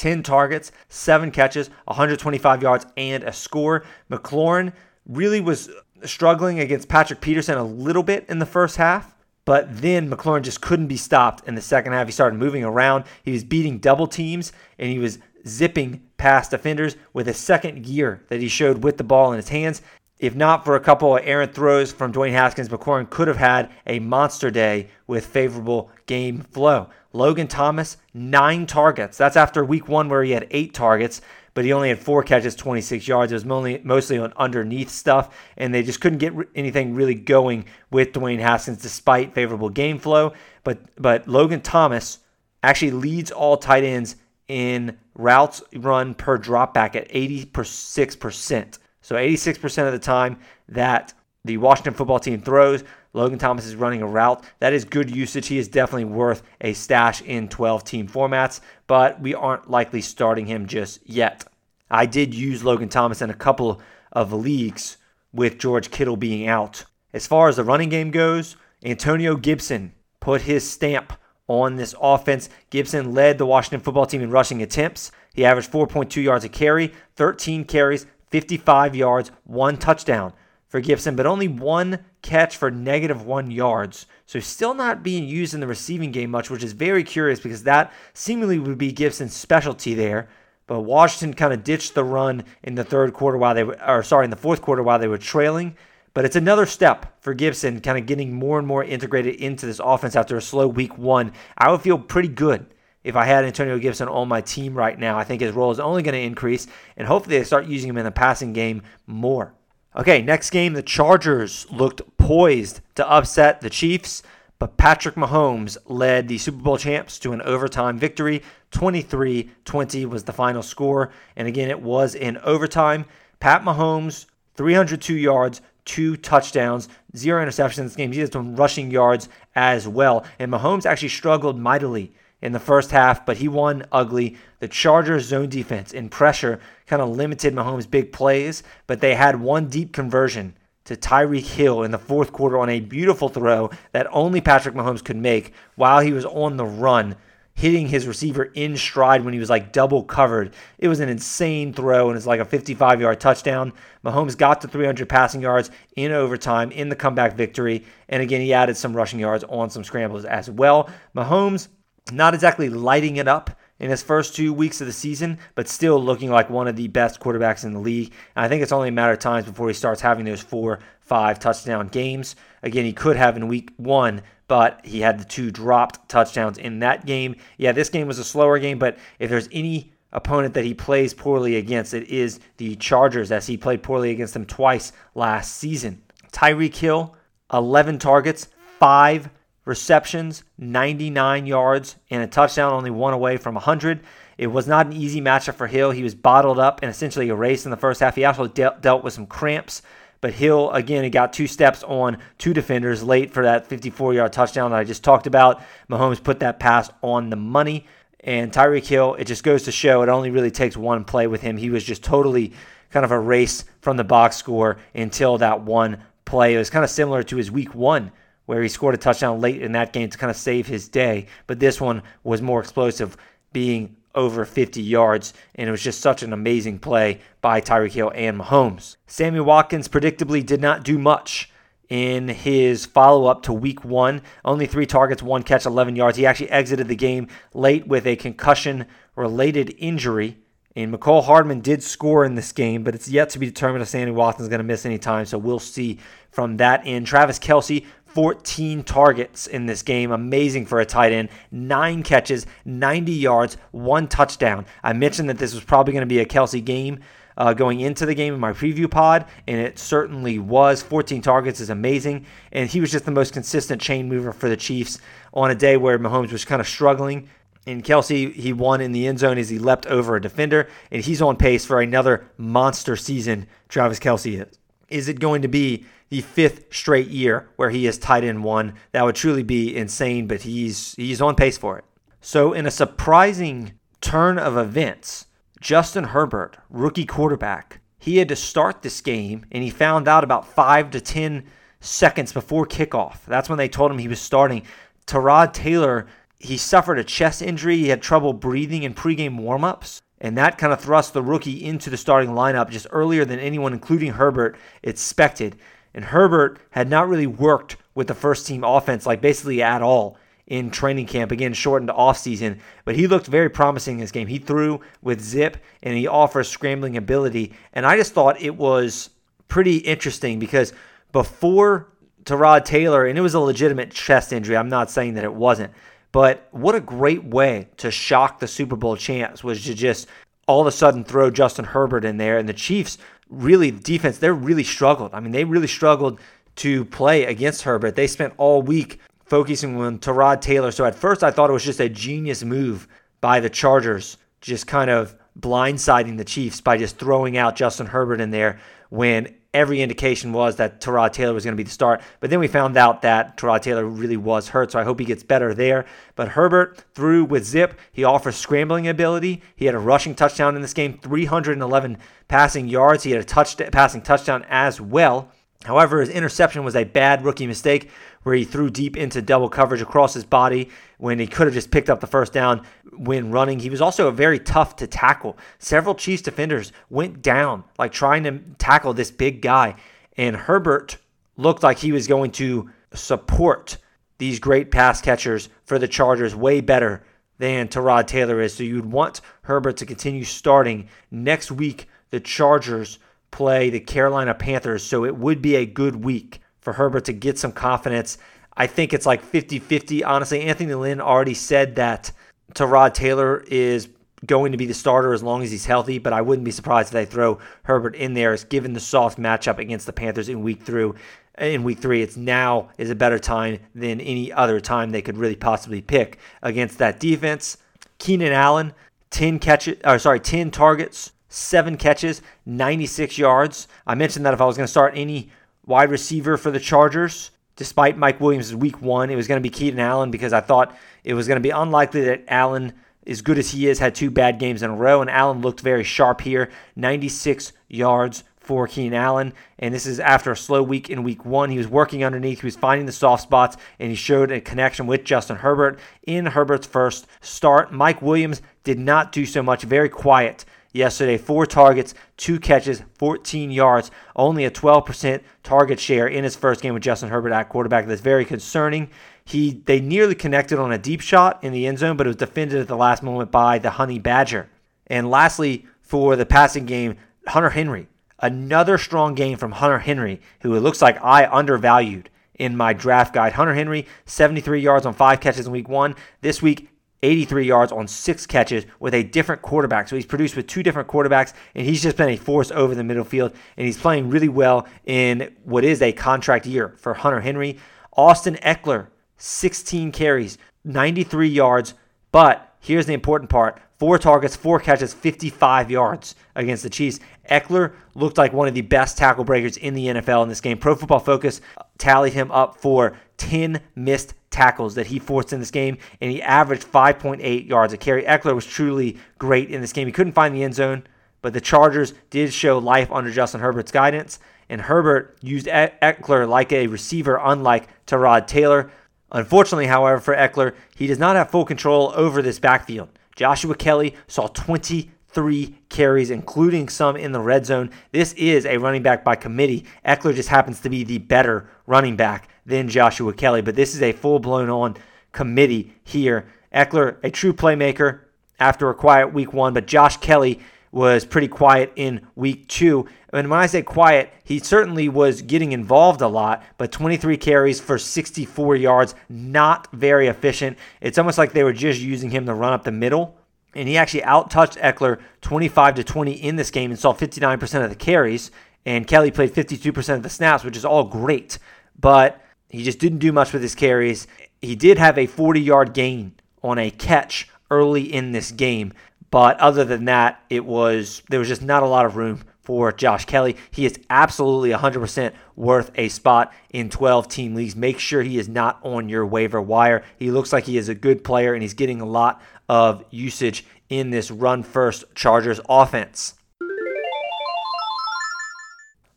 10 targets, 7 catches, 125 yards, and a score. McLaurin really was struggling against Patrick Peterson a little bit in the first half. But then McLaurin just couldn't be stopped in the second half. He started moving around. He was beating double teams and he was zipping past defenders with a second gear that he showed with the ball in his hands. If not for a couple of errant throws from Dwayne Haskins, McLaurin could have had a monster day with favorable game flow. Logan Thomas, nine targets. That's after week one where he had eight targets, but he only had four catches, 26 yards. It was mostly, mostly on underneath stuff, and they just couldn't get anything really going with Dwayne Haskins despite favorable game flow. But, but Logan Thomas actually leads all tight ends in routes run per dropback at 86%. So 86% of the time that the Washington football team throws, Logan Thomas is running a route. That is good usage. He is definitely worth a stash in 12 team formats, but we aren't likely starting him just yet. I did use Logan Thomas in a couple of leagues with George Kittle being out. As far as the running game goes, Antonio Gibson put his stamp on this offense. Gibson led the Washington football team in rushing attempts. He averaged 4.2 yards a carry, 13 carries, 55 yards, one touchdown for Gibson, but only one catch for negative one yards. So still not being used in the receiving game much, which is very curious because that seemingly would be Gibson's specialty there. But Washington kind of ditched the run in the third quarter while they were, or sorry, in the fourth quarter while they were trailing. But it's another step for Gibson, kind of getting more and more integrated into this offense after a slow week one. I would feel pretty good if I had Antonio Gibson on my team right now. I think his role is only going to increase, and hopefully they start using him in the passing game more. Okay, next game, the Chargers looked poised to upset the Chiefs, but Patrick Mahomes led the Super Bowl champs to an overtime victory. 23 20 was the final score, and again, it was in overtime. Pat Mahomes, 302 yards, two touchdowns, zero interceptions in this game. He had some rushing yards as well. And Mahomes actually struggled mightily in the first half, but he won ugly. The Chargers' zone defense in pressure kind of limited Mahomes' big plays, but they had one deep conversion to Tyreek Hill in the fourth quarter on a beautiful throw that only Patrick Mahomes could make while he was on the run, hitting his receiver in stride when he was like double covered. It was an insane throw, and it's like a 55 yard touchdown. Mahomes got to 300 passing yards in overtime in the comeback victory. And again, he added some rushing yards on some scrambles as well. Mahomes not exactly lighting it up in his first two weeks of the season, but still looking like one of the best quarterbacks in the league. And I think it's only a matter of time before he starts having those four, five touchdown games. Again, he could have in week one, but he had the two dropped touchdowns in that game. Yeah, this game was a slower game, but if there's any opponent that he plays poorly against, it is the Chargers, as he played poorly against them twice last season. Tyreek Hill, 11 targets, five receptions, 99 yards, and a touchdown, only one away from 100. It was not an easy matchup for Hill. He was bottled up and essentially erased in the first half. He also de- dealt with some cramps. But Hill, again, he got two steps on two defenders late for that 54 yard touchdown that I just talked about. Mahomes put that pass on the money. And Tyreek Hill, it just goes to show it only really takes one play with him. He was just totally kind of erased from the box score until that one play. It was kind of similar to his week one where he scored a touchdown late in that game to kind of save his day. But this one was more explosive, being over 50 yards, and it was just such an amazing play by Tyreek Hill and Mahomes. Sammy Watkins predictably did not do much in his follow up to week one. Only three targets, one catch, 11 yards. He actually exited the game late with a concussion related injury. And Mecole Hardman did score in this game, but it's yet to be determined if Sammy Watkins is going to miss any time. So we'll see from that end. Travis Kelce 14 targets in this game. Amazing for a tight end. Nine catches, 90 yards, one touchdown. I mentioned that this was probably going to be a Kelce game. Uh, going into the game in my preview pod, and it certainly was. 14 targets is amazing, and he was just the most consistent chain mover for the Chiefs on a day where Mahomes was kind of struggling. And Kelce, he won in the end zone as he leapt over a defender, and he's on pace for another monster season. Travis Kelce is. Is it going to be the fifth straight year where he is tight end one. That would truly be insane, but he's he's on pace for it. So in a surprising turn of events, Justin Herbert, rookie quarterback, he had to start this game and he found out about five to ten seconds before kickoff. That's when they told him he was starting. Tyrod Taylor he suffered a chest injury. He had trouble breathing in pregame warmups. And that kind of thrust the rookie into the starting lineup just earlier than anyone, including Herbert, expected. And Herbert had not really worked with the first team offense, like basically at all in training camp, again, shortened off season. But he looked very promising in this game. He threw with zip and he offers scrambling ability. And I just thought it was pretty interesting because before Tyrod Taylor, and it was a legitimate chest injury, I'm not saying that it wasn't, but what a great way to shock the Super Bowl champs was to just all of a sudden throw Justin Herbert in there. And the Chiefs really, defense, they really struggled. I mean, they really struggled to play against Herbert. They spent all week focusing on Tyrod Taylor. So at first, I thought it was just a genius move by the Chargers, just kind of blindsiding the Chiefs by just throwing out Justin Herbert in there when every indication was that Tyrod Taylor was going to be the start. But then we found out that Tyrod Taylor really was hurt, so I hope he gets better there. But Herbert threw with zip. He offers scrambling ability. He had a rushing touchdown in this game, 311 passing yards. He had a touch passing touchdown as well. However, his interception was a bad rookie mistake where he threw deep into double coverage across his body when he could have just picked up the first down when running. He was also very tough to tackle. Several Chiefs defenders went down, like trying to tackle this big guy. And Herbert looked like he was going to support these great pass catchers for the Chargers way better than Tyrod Taylor is. So you'd want Herbert to continue starting next week. The Chargers play the Carolina Panthers, so it would be a good week for Herbert to get some confidence. I think it's like 50 50. Honestly, Anthony Lynn already said that Tyrod Taylor is going to be the starter as long as he's healthy, but I wouldn't be surprised if they throw Herbert in there as given the soft matchup against the Panthers in week through in week three. It's now is a better time than any other time they could really possibly pick against that defense. Keenan Allen, 10 catches, or sorry, 10 targets, seven catches, 96 yards. I mentioned that if I was going to start any wide receiver for the Chargers, despite Mike Williams' week one, it was going to be Keenan Allen because I thought it was going to be unlikely that Allen, as good as he is, had two bad games in a row. And Allen looked very sharp here 96 yards for Keenan Allen. And this is after a slow week in week one. He was working underneath, he was finding the soft spots, and he showed a connection with Justin Herbert in Herbert's first start. Mike Williams did not do so much, very quiet yesterday. Four targets, two catches, 14 yards, only a 12% target share in his first game with Justin Herbert at quarterback. That's very concerning. He they nearly connected on a deep shot in the end zone, but it was defended at the last moment by the Honey Badger. And lastly, for the passing game, Hunter Henry. Another strong game from Hunter Henry, who it looks like I undervalued in my draft guide. Hunter Henry, 73 yards on five catches in week one. This week, 83 yards on six catches with a different quarterback. So he's produced with two different quarterbacks, and he's just been a force over the middle field, and he's playing really well in what is a contract year for Hunter Henry. Austin Ekeler, 16 carries, 93 yards, but here's the important part four targets, four catches, 55 yards against the Chiefs. Ekeler looked like one of the best tackle breakers in the NFL in this game. Pro Football Focus tallied him up for 10 missed tackles that he forced in this game, and he averaged 5.8 yards a carry. Ekeler was truly great in this game. He couldn't find the end zone, but the Chargers did show life under Justin Herbert's guidance, and Herbert used Ekeler like a receiver, unlike Tyrod Taylor. Unfortunately, however, for Ekeler, he does not have full control over this backfield. Joshua Kelley saw 23 carries, including some in the red zone. This is a running back by committee. Ekeler just happens to be the better running back than Joshua Kelley. but this is a full blown on committee here. Ekeler, a true playmaker after a quiet week one, but Josh Kelley was pretty quiet in week two. And when I say quiet, he certainly was getting involved a lot, but 23 carries for 64 yards, not very efficient. It's almost like they were just using him to run up the middle. And he actually outtouched Ekeler 25 to 20 in this game and saw 59% of the carries. And Kelley played 52% of the snaps, which is all great. But he just didn't do much with his carries. He did have a 40 yard gain on a catch early in this game. But other than that, it was there was just not a lot of room for Josh Kelley. He is absolutely 100% worth a spot in 12 team leagues. Make sure he is not on your waiver wire. He looks like he is a good player and he's getting a lot of usage in this run first Chargers offense.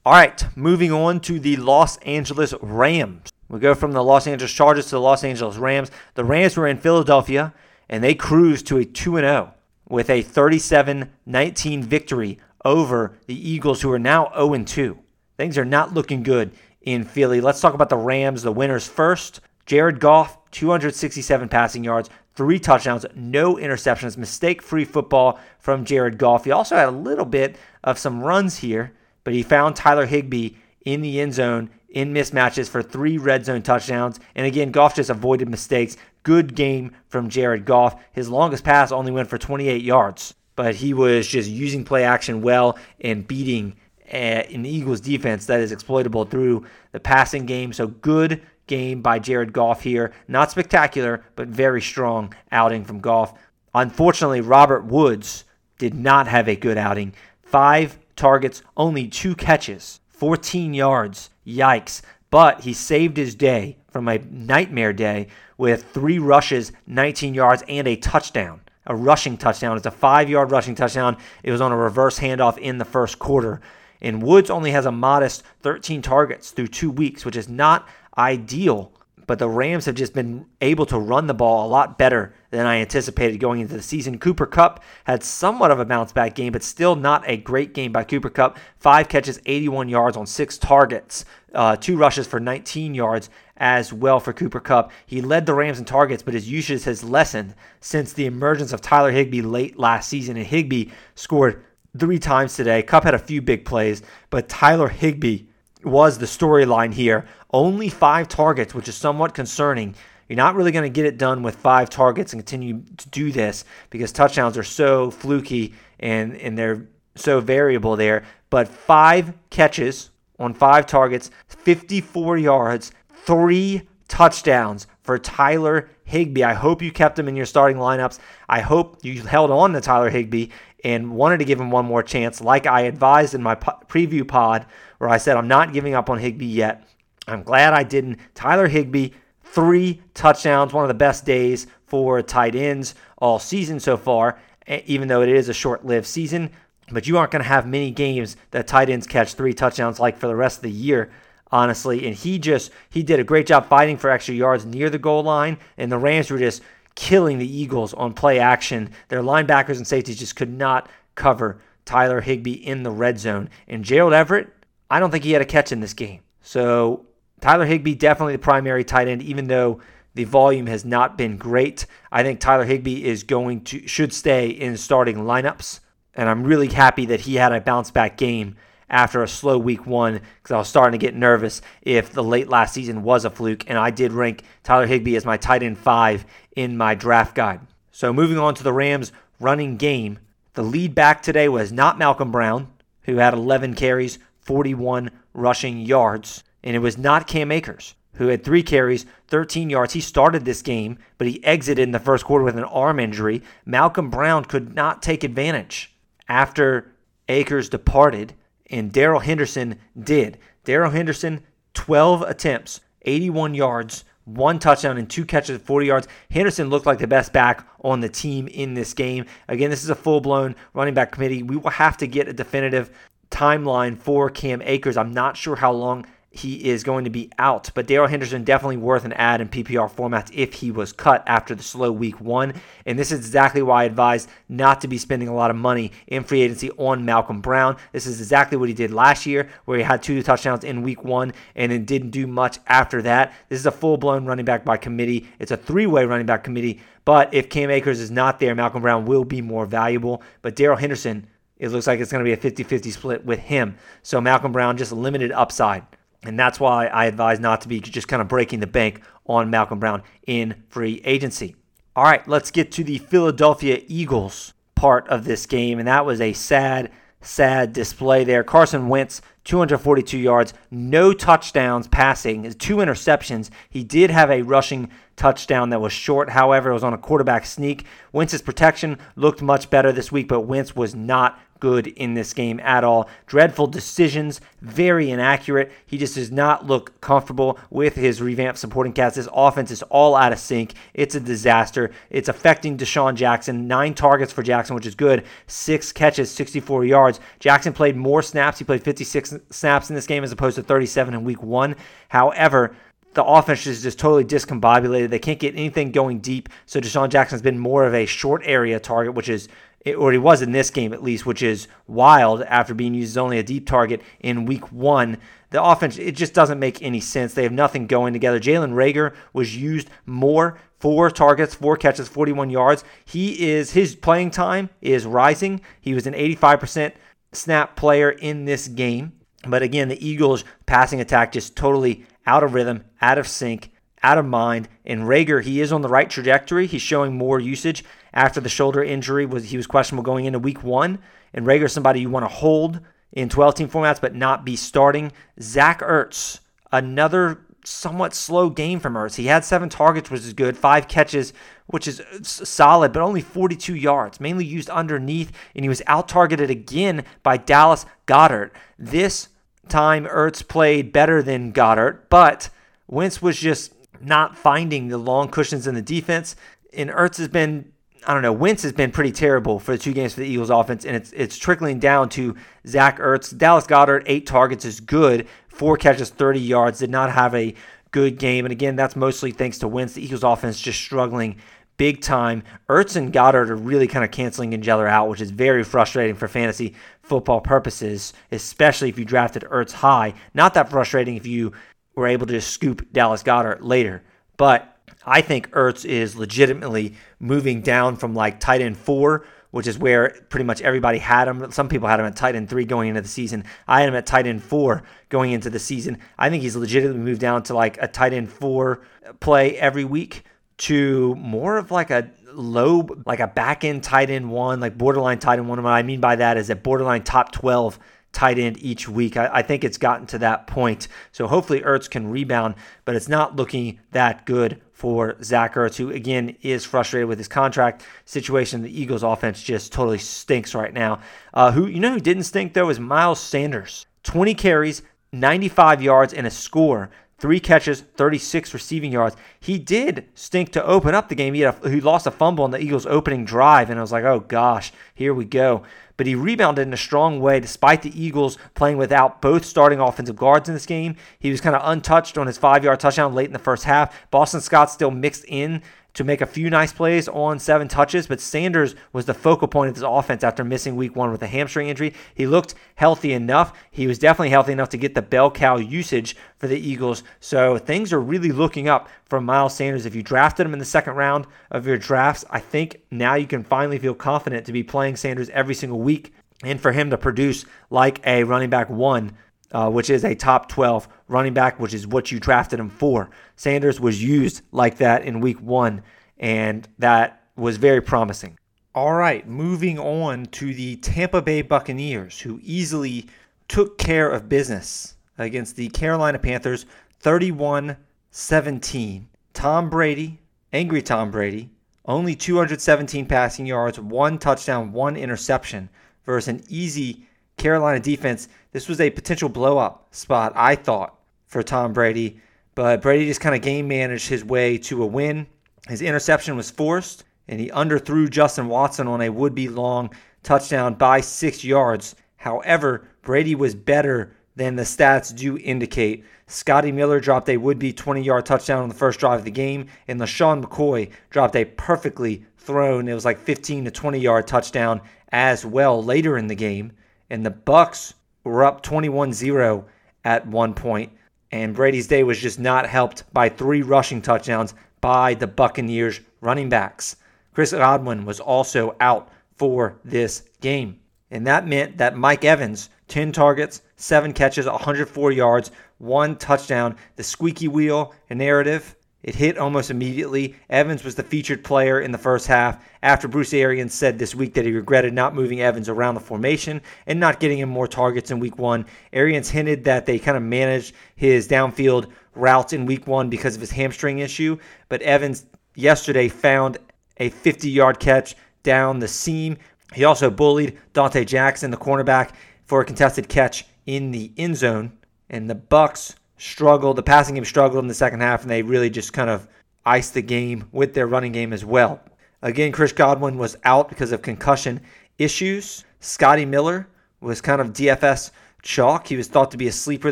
All right, moving on to the Los Angeles Rams. We go from the Los Angeles Chargers to the Los Angeles Rams. The Rams were in Philadelphia and they cruised to a 2 0 with a 37 19 victory over the Eagles, who are now 0 2. Things are not looking good in Philly. Let's talk about the Rams, the winners first. Jared Goff, 267 passing yards, three touchdowns, no interceptions, mistake free football from Jared Goff. He also had a little bit of some runs here, but he found Tyler Higbee in the end zone in mismatches for three red zone touchdowns. And again, Goff just avoided mistakes. Good game from Jared Goff. His longest pass only went for 28 yards, but he was just using play action well and beating uh, an Eagles defense that is exploitable through the passing game. So good game by Jared Goff here. Not spectacular, but very strong outing from Goff. Unfortunately, Robert Woods did not have a good outing. Five targets, only two catches, 14 yards. Yikes. But he saved his day from a nightmare day with three rushes, 19 yards, and a touchdown. A rushing touchdown. It's a five yard rushing touchdown. It was on a reverse handoff in the first quarter. And Woods only has a modest 13 targets through two weeks, which is not ideal. But the Rams have just been able to run the ball a lot better than I anticipated going into the season. Cooper Kupp had somewhat of a bounce back game, but still not a great game by Cooper Kupp. Five catches, 81 yards on six targets, uh, two rushes for 19 yards as well for Cooper Kupp. He led the Rams in targets, but his usage has lessened since the emergence of Tyler Higbee late last season. And Higbee scored three times today. Kupp had a few big plays, but Tyler Higbee was the storyline here. Only five targets, which is somewhat concerning. You're not really going to get it done with five targets and continue to do this because touchdowns are so fluky and, and they're so variable there. But five catches on five targets, 54 yards, three touchdowns for Tyler Higbee. I hope you kept him in your starting lineups. I hope you held on to Tyler Higbee and wanted to give him one more chance, like I advised in my po- preview pod, where I said I'm not giving up on Higbee yet. I'm glad I didn't. Tyler Higbee, three touchdowns, one of the best days for tight ends all season so far, even though it is a short lived season. But you aren't going to have many games that tight ends catch three touchdowns like for the rest of the year honestly. And he just he did a great job fighting for extra yards near the goal line, and the Rams were just killing the Eagles on play action. Their linebackers and safeties just could not cover Tyler Higbee in the red zone. And Gerald Everett, I don't think he had a catch in this game. So Tyler Higbee definitely the primary tight end, even though the volume has not been great. I think Tyler Higbee is going to should stay in starting lineups. And I'm really happy that he had a bounce back game after a slow week one because I was starting to get nervous if the late last season was a fluke. And I did rank Tyler Higbee as my tight end five in my draft guide. So moving on to the Rams running game, the lead back today was not Malcolm Brown, who had 11 carries, 41 rushing yards, and it was not Cam Akers, who had three carries, 13 yards. He started this game, but he exited in the first quarter with an arm injury. Malcolm Brown could not take advantage after Akers departed and Darrell Henderson did. Darrell Henderson, 12 attempts, 81 yards, one touchdown and two catches at 40 yards. Henderson looked like the best back on the team in this game. Again, this is a full blown running back committee. We will have to get a definitive timeline for Cam Akers. I'm not sure how long he is going to be out. But Darrell Henderson definitely worth an add in PPR formats if he was cut after the slow week one. And this is exactly why I advise not to be spending a lot of money in free agency on Malcolm Brown. This is exactly what he did last year, where he had two touchdowns in week one and then didn't do much after that. This is a full blown running back by committee. It's a three way running back committee. But if Cam Akers is not there, Malcolm Brown will be more valuable. But Darrell Henderson, it looks like it's going to be a 50 50 split with him. So Malcolm Brown, just limited upside. And that's why I advise not to be just kind of breaking the bank on Malcolm Brown in free agency. All right, let's get to the Philadelphia Eagles part of this game. And that was a sad, sad display there. Carson Wentz, 242 yards, no touchdowns passing, two interceptions. He did have a rushing touchdown that was short. However, it was on a quarterback sneak. Wentz's protection looked much better this week, but Wentz was not good in this game at all. Dreadful decisions, very inaccurate. He just does not look comfortable with his revamped supporting cast. His offense is all out of sync. It's a disaster. It's affecting DeSean Jackson. Nine targets for Jackson, which is good. Six catches, 64 yards. Jackson played more snaps. He played 56 snaps in this game as opposed to 37 in week one. However, the offense is just totally discombobulated. They can't get anything going deep. So DeSean Jackson's been more of a short area target, which is, or he was in this game at least, which is wild after being used as only a deep target in week one. The offense, it just doesn't make any sense. They have nothing going together. Jalen Reagor was used more, four targets, four catches, 41 yards. He is, his playing time is rising. He was an 85% snap player in this game. But again, the Eagles' passing attack just totally out of rhythm, out of sync, out of mind. And Reagor, he is on the right trajectory. He's showing more usage after the shoulder injury. Was he was questionable going into week one. And Reagor, somebody you want to hold in 12 team formats, but not be starting. Zach Ertz, another somewhat slow game from Ertz. He had seven targets, which is good, five catches, which is solid, but only 42 yards, mainly used underneath, and he was out targeted again by Dallas Goedert. This time Ertz played better than Goedert, but Wentz was just not finding the long cushions in the defense. And Ertz has been, I don't know, Wentz has been pretty terrible for the two games for the Eagles offense, and it's it's trickling down to Zach Ertz. Dallas Goedert, eight targets is good, four catches, 30 yards, did not have a good game. And again, that's mostly thanks to Wentz. The Eagles offense just struggling big time. Ertz and Goedert are really kind of canceling each other out, which is very frustrating for fantasy football purposes, especially if you drafted Ertz high. Not that frustrating if you were able to scoop Dallas Goedert later, but I think Ertz is legitimately moving down from like tight end four, which is where pretty much everybody had him. Some people had him at tight end three going into the season. I had him at tight end four going into the season. I think he's legitimately moved down to like a tight end four play every week to more of like a low, like a back end tight end one, like borderline tight end one. what I mean by that is a borderline top 12 tight end each week. I, I, think it's gotten to that point. So hopefully Ertz can rebound, but it's not looking that good for Zach Ertz, who again is frustrated with his contract situation. The Eagles offense just totally stinks right now. Uh, who you know who didn't stink though is Miles Sanders. 20 carries, 95 yards, and a score three catches, 36 receiving yards. He did stink to open up the game. He, a, he lost a fumble on the Eagles' opening drive, and I was like, oh gosh, here we go. But he rebounded in a strong way despite the Eagles playing without both starting offensive guards in this game. He was kind of untouched on his five yard touchdown late in the first half. Boston Scott still mixed in to make a few nice plays on seven touches, but Sanders was the focal point of this offense after missing week one with a hamstring injury. He looked healthy enough. He was definitely healthy enough to get the bell cow usage for the Eagles. So things are really looking up for Miles Sanders. If you drafted him in the second round of your drafts, I think now you can finally feel confident to be playing Sanders every single week and for him to produce like a running back one uh, which is a top 12 running back, which is what you drafted him for. Sanders was used like that in week one, and that was very promising. All right, moving on to the Tampa Bay Buccaneers, who easily took care of business against the Carolina Panthers 31 17. Tom Brady, angry Tom Brady, only 217 passing yards, one touchdown, one interception versus an easy Carolina defense, this was a potential blow up spot, I thought, for Tom Brady. But Brady just kind of game managed his way to a win. His interception was forced, and he underthrew Justin Watson on a would be long touchdown by six yards. However, Brady was better than the stats do indicate. Scotty Miller dropped a would be 20 yard touchdown on the first drive of the game, and LeSean McCoy dropped a perfectly thrown, it was like 15 to 20 yard touchdown as well later in the game and the Bucks were up 21-0 at one point, and Brady's day was just not helped by three rushing touchdowns by the Buccaneers running backs. Chris Godwin was also out for this game. And that meant that Mike Evans, 10 targets, 7 catches, 104 yards, 1 touchdown, the squeaky wheel narrative it hit almost immediately. Evans was the featured player in the first half after Bruce Arians said this week that he regretted not moving Evans around the formation and not getting him more targets in week one. Arians hinted that they kind of managed his downfield routes in week one because of his hamstring issue, but Evans yesterday found a 50 yard catch down the seam. He also bullied Donte Jackson, the cornerback, for a contested catch in the end zone. And the Bucks struggled. The passing game struggled in the second half, and they really just kind of iced the game with their running game as well. Again, Chris Godwin was out because of concussion issues. Scotty Miller was kind of DFS chalk. He was thought to be a sleeper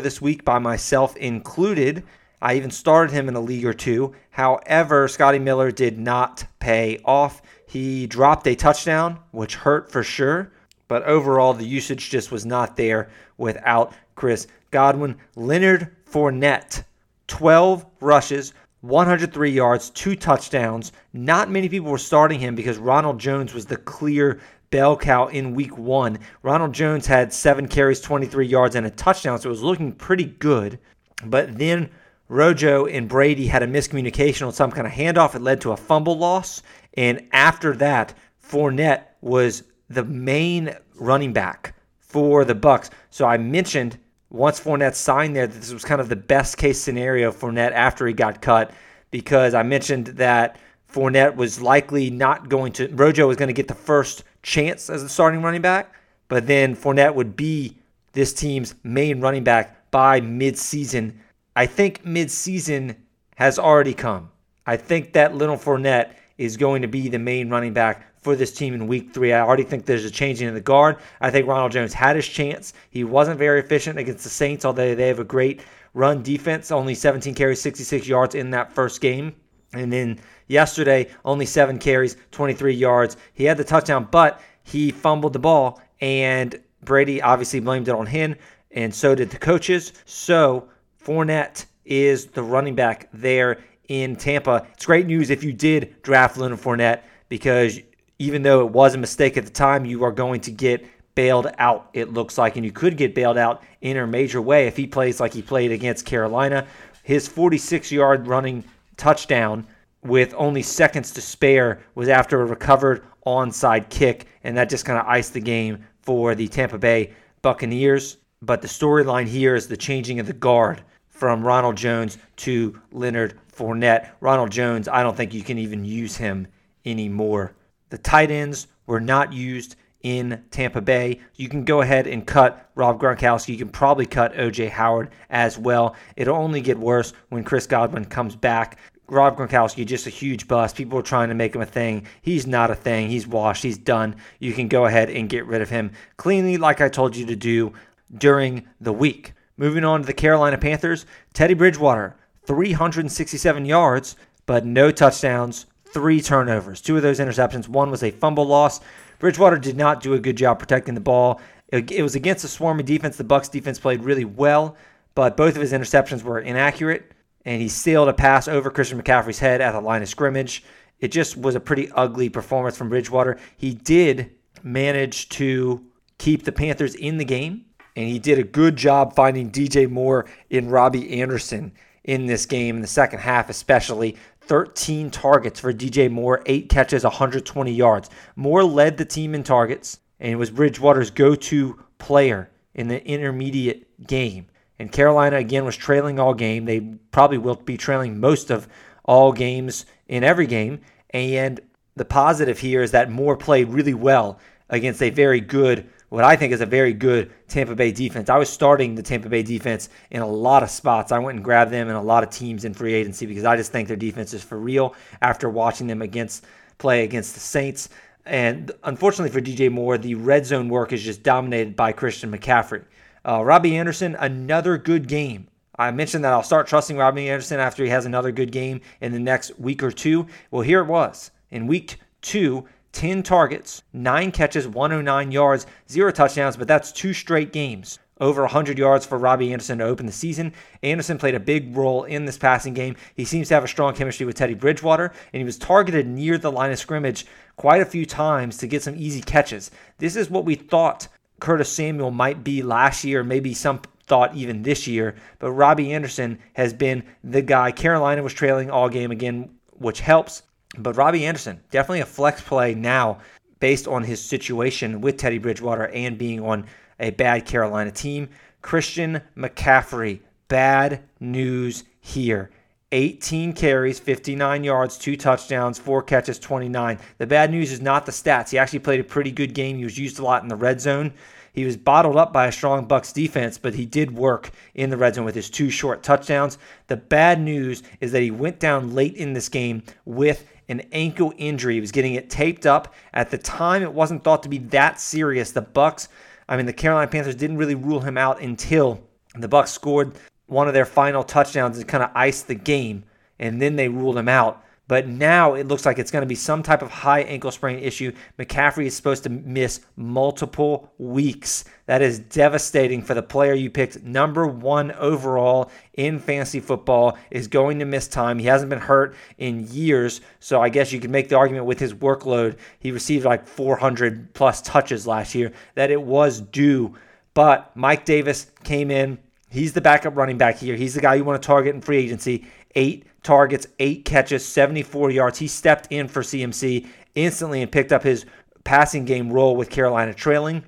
this week by myself included I even started him in a league or two. However, Scotty Miller did not pay off. He dropped a touchdown, which hurt for sure, but overall the usage just was not there without Chris Godwin. Leonard Fournette, 12 rushes, 103 yards, two touchdowns. Not many people were starting him because Ronald Jones was the clear bell cow in week one. Ronald Jones had seven carries, 23 yards, and a touchdown, so it was looking pretty good. But then Rojo and Brady had a miscommunication on some kind of handoff. It led to a fumble loss. And after that, Fournette was the main running back for the Bucks. So I mentioned once Fournette signed there this was kind of the best case scenario for Fournette after he got cut because I mentioned that Fournette was likely not going to Rojo was going to get the first chance as the starting running back, but then Fournette would be this team's main running back by midseason. I think midseason has already come. I think that Little Fournette is going to be the main running back for this team in week three. I already think there's a changing in the guard. I think Ronald Jones had his chance. He wasn't very efficient against the Saints, although they have a great run defense. Only 17 carries, 66 yards in that first game. And then yesterday, only seven carries, 23 yards. He had the touchdown, but he fumbled the ball, and Brady obviously blamed it on him, and so did the coaches. So Fournette is the running back there in Tampa. It's great news if you did draft Leonard Fournette because even though it was a mistake at the time, you are going to get bailed out, it looks like. And you could get bailed out in a major way if he plays like he played against Carolina. His 46 yard running touchdown with only seconds to spare was after a recovered onside kick, and that just kind of iced the game for the Tampa Bay Buccaneers. But the storyline here is the changing of the guard from Ronald Jones to Leonard Fournette. Ronald Jones, I don't think you can even use him anymore. The tight ends were not used in Tampa Bay. You can go ahead and cut Rob Gronkowski. You can probably cut OJ Howard as well. It'll only get worse when Chris Godwin comes back. Rob Gronkowski, just a huge bust. People are trying to make him a thing. He's not a thing. He's washed. He's done. You can go ahead and get rid of him cleanly, like I told you to do during the week. Moving on to the Carolina Panthers, Teddy Bridgewater, 367 yards, but no touchdowns, three turnovers. Two of those interceptions. One was a fumble loss. Bridgewater did not do a good job protecting the ball. It was against a swarmy defense. The Bucks defense played really well, but both of his interceptions were inaccurate and he sailed a pass over Christian McCaffrey's head at the line of scrimmage. It just was a pretty ugly performance from Bridgewater. He did manage to keep the Panthers in the game, and he did a good job finding DJ Moore in Robbie Anderson in this game in the second half, especially. 13 targets for DJ Moore, eight catches, 120 yards. Moore led the team in targets and was Bridgewater's go to player in the intermediate game. And Carolina, again, was trailing all game. They probably will be trailing most of all games in every game. And the positive here is that Moore played really well against a very good, what I think is a very good Tampa Bay defense. I was starting the Tampa Bay defense in a lot of spots. I went and grabbed them in a lot of teams in free agency because I just think their defense is for real after watching them against play against the Saints. And unfortunately for DJ Moore, the red zone work is just dominated by Christian McCaffrey. Uh, Robbie Anderson, another good game. I mentioned that I'll start trusting Robbie Anderson after he has another good game in the next week or two. Well, here it was. In week two, 10 targets, 9 catches, 109 yards, 0 touchdowns, but that's two straight games. Over 100 yards for Robbie Anderson to open the season. Anderson played a big role in this passing game. He seems to have a strong chemistry with Teddy Bridgewater, and he was targeted near the line of scrimmage quite a few times to get some easy catches. This is what we thought Curtis Samuel might be last year, maybe some thought even this year. But Robbie Anderson has been the guy. Carolina was trailing all game again, which helps. But Robbie Anderson, definitely a flex play now based on his situation with Teddy Bridgewater and being on a bad Carolina team. Christian McCaffrey, bad news here. 18 carries, 59 yards, two touchdowns, four catches, 29. The bad news is not the stats. He actually played a pretty good game. He was used a lot in the red zone. He was bottled up by a strong Bucks defense, but he did work in the red zone with his two short touchdowns. The bad news is that he went down late in this game with an ankle injury. He was getting it taped up. At the time, it wasn't thought to be that serious. The Bucks, I mean, the Carolina Panthers didn't really rule him out until the Bucks scored one of their final touchdowns and kind of iced the game, and then they ruled him out. But now it looks like it's going to be some type of high ankle sprain issue. McCaffrey is supposed to miss multiple weeks. That is devastating for the player you picked number one overall in fantasy football is going to miss time. He hasn't been hurt in years, so I guess you could make the argument with his workload. He received like 400 plus touches last year that it was due. But Mike Davis came in. He's the backup running back here. He's the guy you want to target in free agency. Eight targets, eight catches, 74 yards. He stepped in for CMC instantly and picked up his passing game role with Carolina trailing.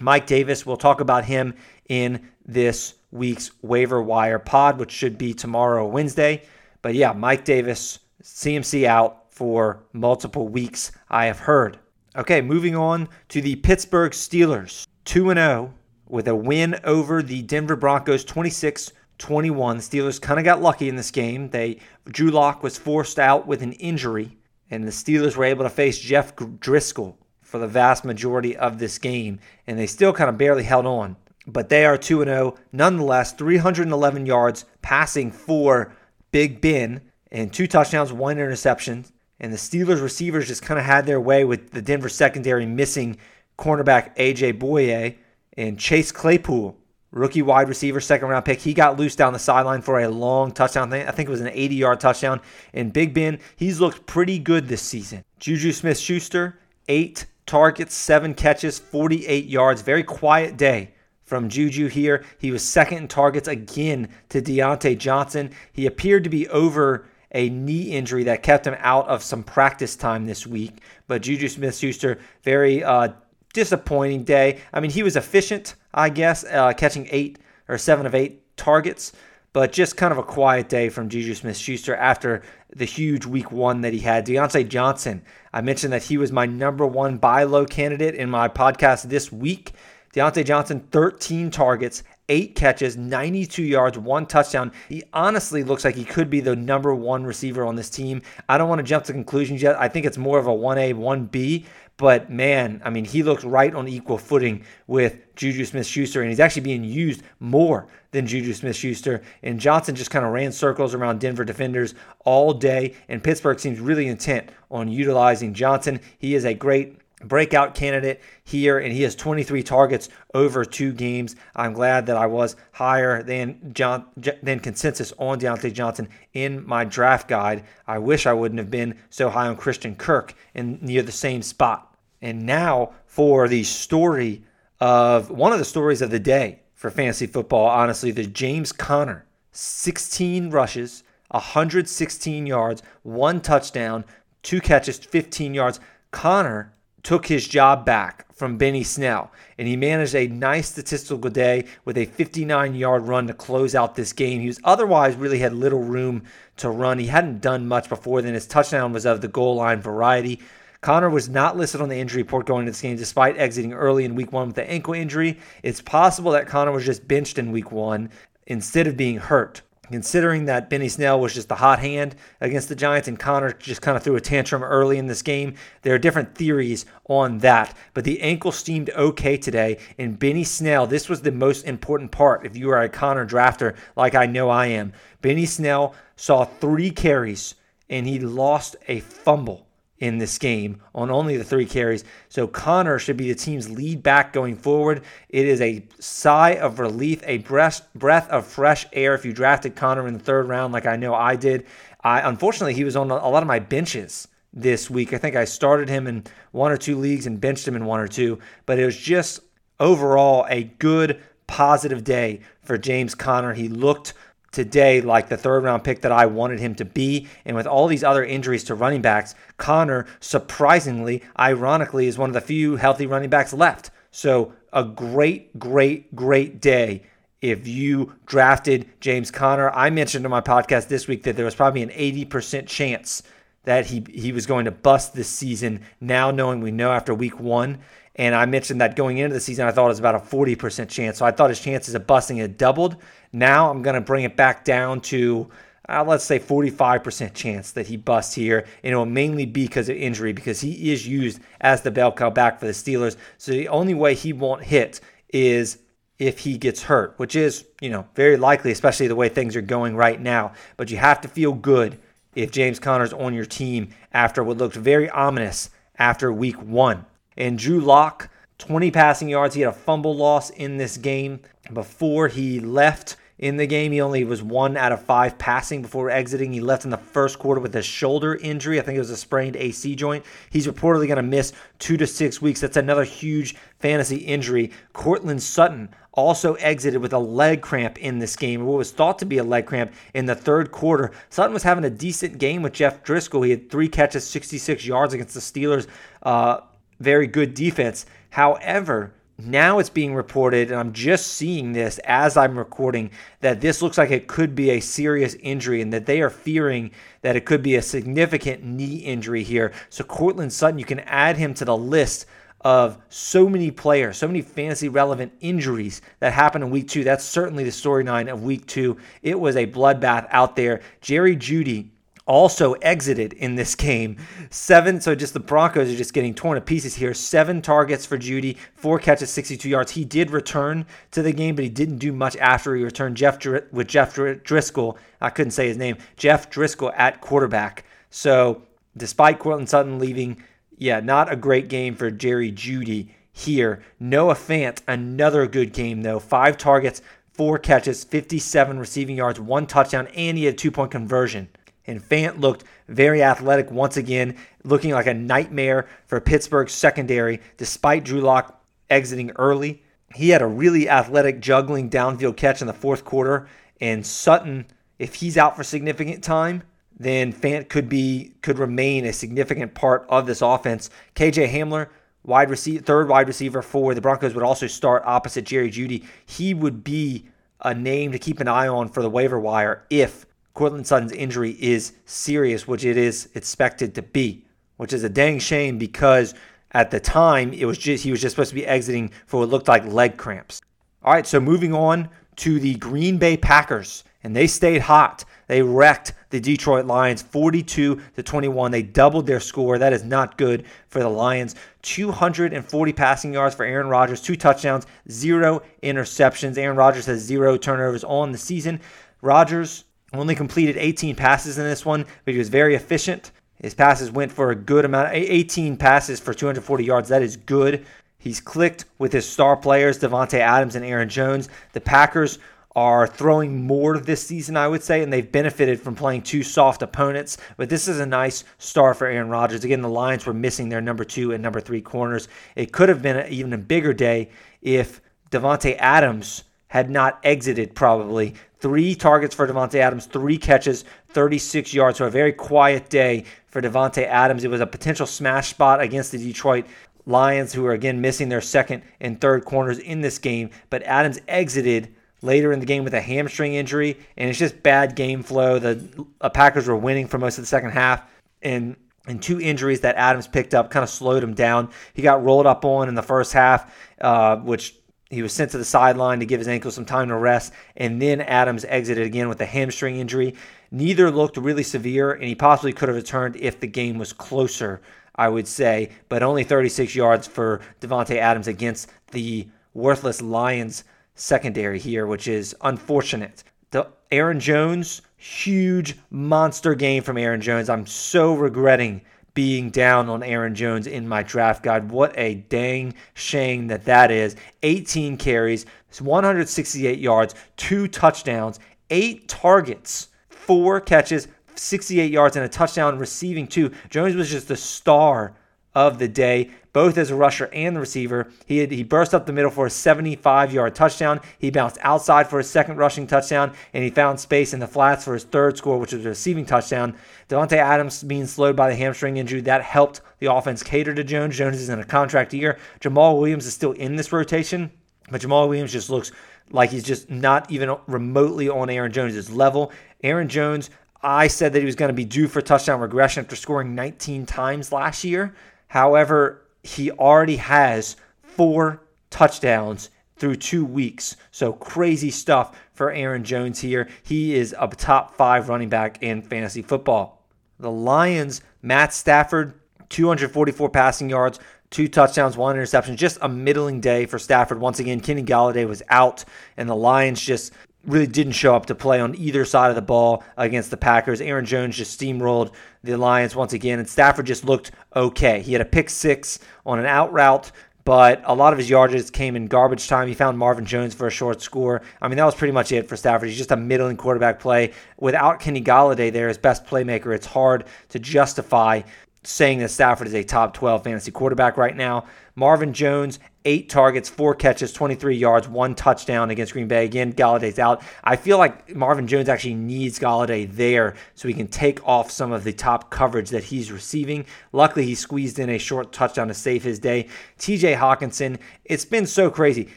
Mike Davis, we'll talk about him in this week's waiver wire pod, which should be tomorrow, Wednesday. But yeah, Mike Davis, CMC out for multiple weeks, I have heard. Okay, moving on to the Pittsburgh Steelers. 2 0 with a win over the Denver Broncos 26 21. The Steelers kind of got lucky in this game. They Drew Lock was forced out with an injury, and the Steelers were able to face Jeff Driskel for the vast majority of this game, and they still kind of barely held on. But they are 2 0. Nonetheless, 311 yards passing for Big Ben and two touchdowns, one interception. And the Steelers receivers just kind of had their way with the Denver secondary missing cornerback AJ Bouye and Chase Claypool rookie wide receiver, second round pick. He got loose down the sideline for a long touchdown. I think it was an 80 yard touchdown. And Big Ben, he's looked pretty good this season. Juju Smith Schuster, eight targets, seven catches, 48 yards. Very quiet day from Juju here. He was second in targets again to Diontae Johnson. He appeared to be over a knee injury that kept him out of some practice time this week. But Juju Smith Schuster, very uh, disappointing day. I mean, he was efficient, I guess, uh, catching eight or seven of eight targets, but just kind of a quiet day from Juju Smith Schuster after the huge week one that he had. Diontae Johnson, I mentioned that he was my number one buy low candidate in my podcast this week. Diontae Johnson, 13 targets, eight catches, 92 yards, one touchdown. He honestly looks like he could be the number one receiver on this team. I don't want to jump to conclusions yet. I think it's more of a 1A, 1B, but man, I mean, he looks right on equal footing with Juju Smith Schuster, and he's actually being used more than Juju Smith Schuster. And Johnson just kind of ran circles around Denver defenders all day, and Pittsburgh seems really intent on utilizing Johnson. He is a great breakout candidate here, and he has 23 targets over two games. I'm glad that I was higher than John than consensus on Diontae Johnson in my draft guide. I wish I wouldn't have been so high on Christian Kirk in near the same spot. And now for the story of one of the stories of the day for fantasy football, honestly, the James Conner 16 rushes, 116 yards, one touchdown, two catches, 15 yards. Conner took his job back from Benny Snell, and he managed a nice statistical day with a 59 yard run to close out this game. He was otherwise really had little room to run. He hadn't done much before then. His touchdown was of the goal line variety. Conner was not listed on the injury report going into this game despite exiting early in week one with the ankle injury. It's possible that Conner was just benched in week one instead of being hurt considering that Benny Snell was just the hot hand against the Giants and Conner just kind of threw a tantrum early in this game. There are different theories on that, but the ankle seemed okay today. And Benny Snell, this was the most important part if you are a Conner drafter like I know I am. Benny Snell saw three carries and he lost a fumble in this game on only the three carries. So Conner should be the team's lead back going forward. It is a sigh of relief, a breath, breath of fresh air if you drafted Conner in the third round, like I know I did. I unfortunately he was on a lot of my benches this week. I think I started him in one or two leagues and benched him in one or two, but it was just overall a good positive day for James Conner. He looked today like the third round pick that I wanted him to be. And with all these other injuries to running backs, Conner, surprisingly, ironically, is one of the few healthy running backs left. So a great, great, great day if you drafted James Conner. I mentioned in my podcast this week that there was probably an 80% chance that he, he was going to bust this season, now knowing we know after week one. And I mentioned that going into the season, I thought it was about a 40% chance. So I thought his chances of busting had doubled. Now I'm going to bring it back down to, uh, let's say, 45% chance that he busts here. And it will mainly be because of injury, because he is used as the bell cow back for the Steelers. So the only way he won't hit is if he gets hurt, which is, you know, very likely, especially the way things are going right now. But you have to feel good if James Conner's on your team after what looked very ominous after week one. And Drew Lock, 20 passing yards. He had a fumble loss in this game before he left in the game. He only was one out of five passing before exiting. He left in the first quarter with a shoulder injury. I think it was a sprained AC joint. He's reportedly going to miss two to six weeks. That's another huge fantasy injury. Courtland Sutton also exited with a leg cramp in this game, what was thought to be a leg cramp in the third quarter. Sutton was having a decent game with Jeff Driskel. He had three catches, 66 yards against the Steelers. Uh, very good defense. However, now it's being reported, and I'm just seeing this as I'm recording, that this looks like it could be a serious injury and that they are fearing that it could be a significant knee injury here. So, Courtland Sutton, you can add him to the list of so many players, so many fantasy relevant injuries that happened in week two. That's certainly the storyline of week two. It was a bloodbath out there. Jerry Jeudy also exited in this game. Seven, so just the Broncos are just getting torn to pieces here. Seven targets for Jeudy, four catches, 62 yards. He did return to the game, but he didn't do much after he returned. Jeff with Jeff Driskel, I couldn't say his name. Jeff Driskel at quarterback. So despite Courtland Sutton leaving, yeah, not a great game for Jerry Jeudy here. Noah Fant, another good game though. Five targets, four catches, 57 receiving yards, one touchdown, and he had a two point conversion. And Fant looked very athletic once again, looking like a nightmare for Pittsburgh's secondary, despite Drew Lock exiting early. He had a really athletic juggling downfield catch in the fourth quarter, and Sutton, if he's out for significant time, then Fant could be could remain a significant part of this offense. KJ Hamler, wide receiver, third wide receiver for the Broncos, would also start opposite Jerry Jeudy. He would be a name to keep an eye on for the waiver wire if Courtland Sutton's injury is serious, which it is expected to be, which is a dang shame because at the time it was just he was just supposed to be exiting for what looked like leg cramps. All right, so moving on to the Green Bay Packers, and they stayed hot. They wrecked the Detroit Lions 42 to 21. They doubled their score. That is not good for the Lions. 240 passing yards for Aaron Rodgers, two touchdowns, zero interceptions. Aaron Rodgers has zero turnovers on the season. Rodgers only completed 18 passes in this one, but he was very efficient. His passes went for a good amount 18 passes for 240 yards. That is good. He's clicked with his star players, Davante Adams and Aaron Jones. The Packers are throwing more this season, I would say, and they've benefited from playing two soft opponents. But this is a nice start for Aaron Rodgers. Again, the Lions were missing their number two and number three corners. It could have been even a bigger day if Davante Adams had not exited, probably. Three targets for Davante Adams, three catches, 36 yards. So a very quiet day for Davante Adams. It was a potential smash spot against the Detroit Lions, who are again missing their second and third corners in this game. But Adams exited later in the game with a hamstring injury, and it's just bad game flow. The uh, Packers were winning for most of the second half, and and two injuries that Adams picked up kind of slowed him down. He got rolled up on in the first half, uh, which he was sent to the sideline to give his ankle some time to rest, and then Adams exited again with a hamstring injury. Neither looked really severe, and he possibly could have returned if the game was closer, I would say, but only 36 yards for Davante Adams against the worthless Lions secondary here, which is unfortunate. The Aaron Jones, huge monster game from Aaron Jones. I'm so regretting being down on Aaron Jones in my draft guide. What a dang shame that that is. 18 carries, 168 yards, two touchdowns, eight targets, four catches, 68 yards, and a touchdown receiving two. Jones was just the star of the day both as a rusher and the receiver. He had, he burst up the middle for a 75 yard touchdown. He bounced outside for a second rushing touchdown, and he found space in the flats for his third score, which was a receiving touchdown. Davante Adams being slowed by the hamstring injury that helped the offense cater to Jones. Jones is in a contract year. Jamal Williams is still in this rotation, but Jamal Williams just looks like he's just not even remotely on Aaron Jones' level. Aaron Jones, I said that he was going to be due for touchdown regression after scoring 19 times last year. However, he already has four touchdowns through two weeks. So crazy stuff for Aaron Jones here. He is a top five running back in fantasy football. The Lions, Matt Stafford, 244 passing yards, two touchdowns, one interception. Just a middling day for Stafford. Once again, Kenny Golladay was out, and the Lions just really didn't show up to play on either side of the ball against the Packers. Aaron Jones just steamrolled the Lions once again, and Stafford just looked okay. He had a pick six on an out route, but a lot of his yardage came in garbage time. He found Marvin Jones for a short score. I mean, that was pretty much it for Stafford. He's just a middling quarterback play. Without Kenny Golladay there, his best playmaker, it's hard to justify saying that Stafford is a top 12 fantasy quarterback right now. Marvin Jones, eight targets, four catches, 23 yards, one touchdown against Green Bay. Again, Golladay's out. I feel like Marvin Jones actually needs Golladay there so he can take off some of the top coverage that he's receiving. Luckily, he squeezed in a short touchdown to save his day. TJ Hockenson, it's been so crazy.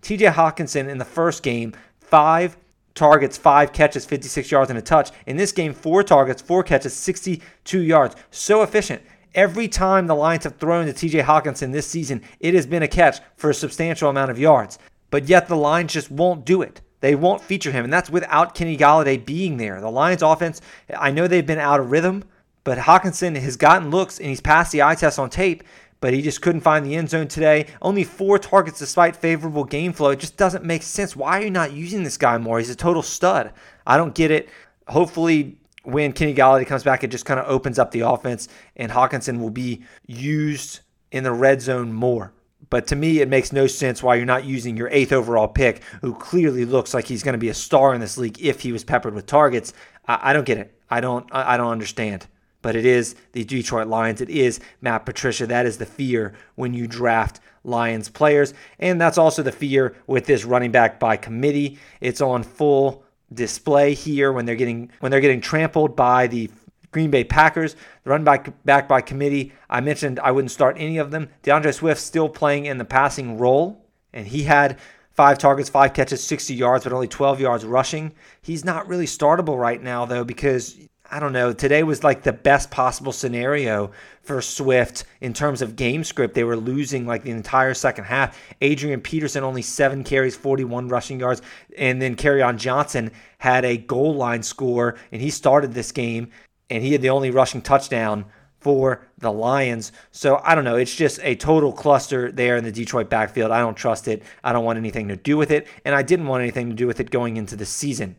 TJ Hockenson in the first game, five targets, five catches, 56 yards, and a touch. In this game, four targets, four catches, 62 yards. So efficient. Every time the Lions have thrown to TJ Hockenson this season, it has been a catch for a substantial amount of yards. But yet the Lions just won't do it. They won't feature him, and that's without Kenny Golladay being there. The Lions offense, I know they've been out of rhythm, but Hockenson has gotten looks and he's passed the eye test on tape, but he just couldn't find the end zone today. Only four targets despite favorable game flow. It just doesn't make sense. Why are you not using this guy more? He's a total stud. I don't get it. Hopefully, when Kenny Golladay comes back, it just kind of opens up the offense, and Hockenson will be used in the red zone more. But to me, it makes no sense why you're not using your eighth overall pick, who clearly looks like he's going to be a star in this league if he was peppered with targets. I, I don't get it. I don't. I don't understand. But it is the Detroit Lions. It is Matt Patricia. That is the fear when you draft Lions players, and that's also the fear with this running back by committee. It's on full display here when they're getting when they're getting trampled by the Green Bay Packers. The run back back by committee. I mentioned I wouldn't start any of them. D'Andre Swift still playing in the passing role, and he had five targets, five catches, 60 yards, but only 12 yards rushing. He's not really startable right now though because I don't know. Today was like the best possible scenario for Swift in terms of game script. They were losing like the entire second half. Adrian Peterson only seven carries, 41 rushing yards, and then on Johnson had a goal line score, and he started this game, and he had the only rushing touchdown for the Lions. So I don't know. It's just a total cluster there in the Detroit backfield. I don't trust it. I don't want anything to do with it, and I didn't want anything to do with it going into the season.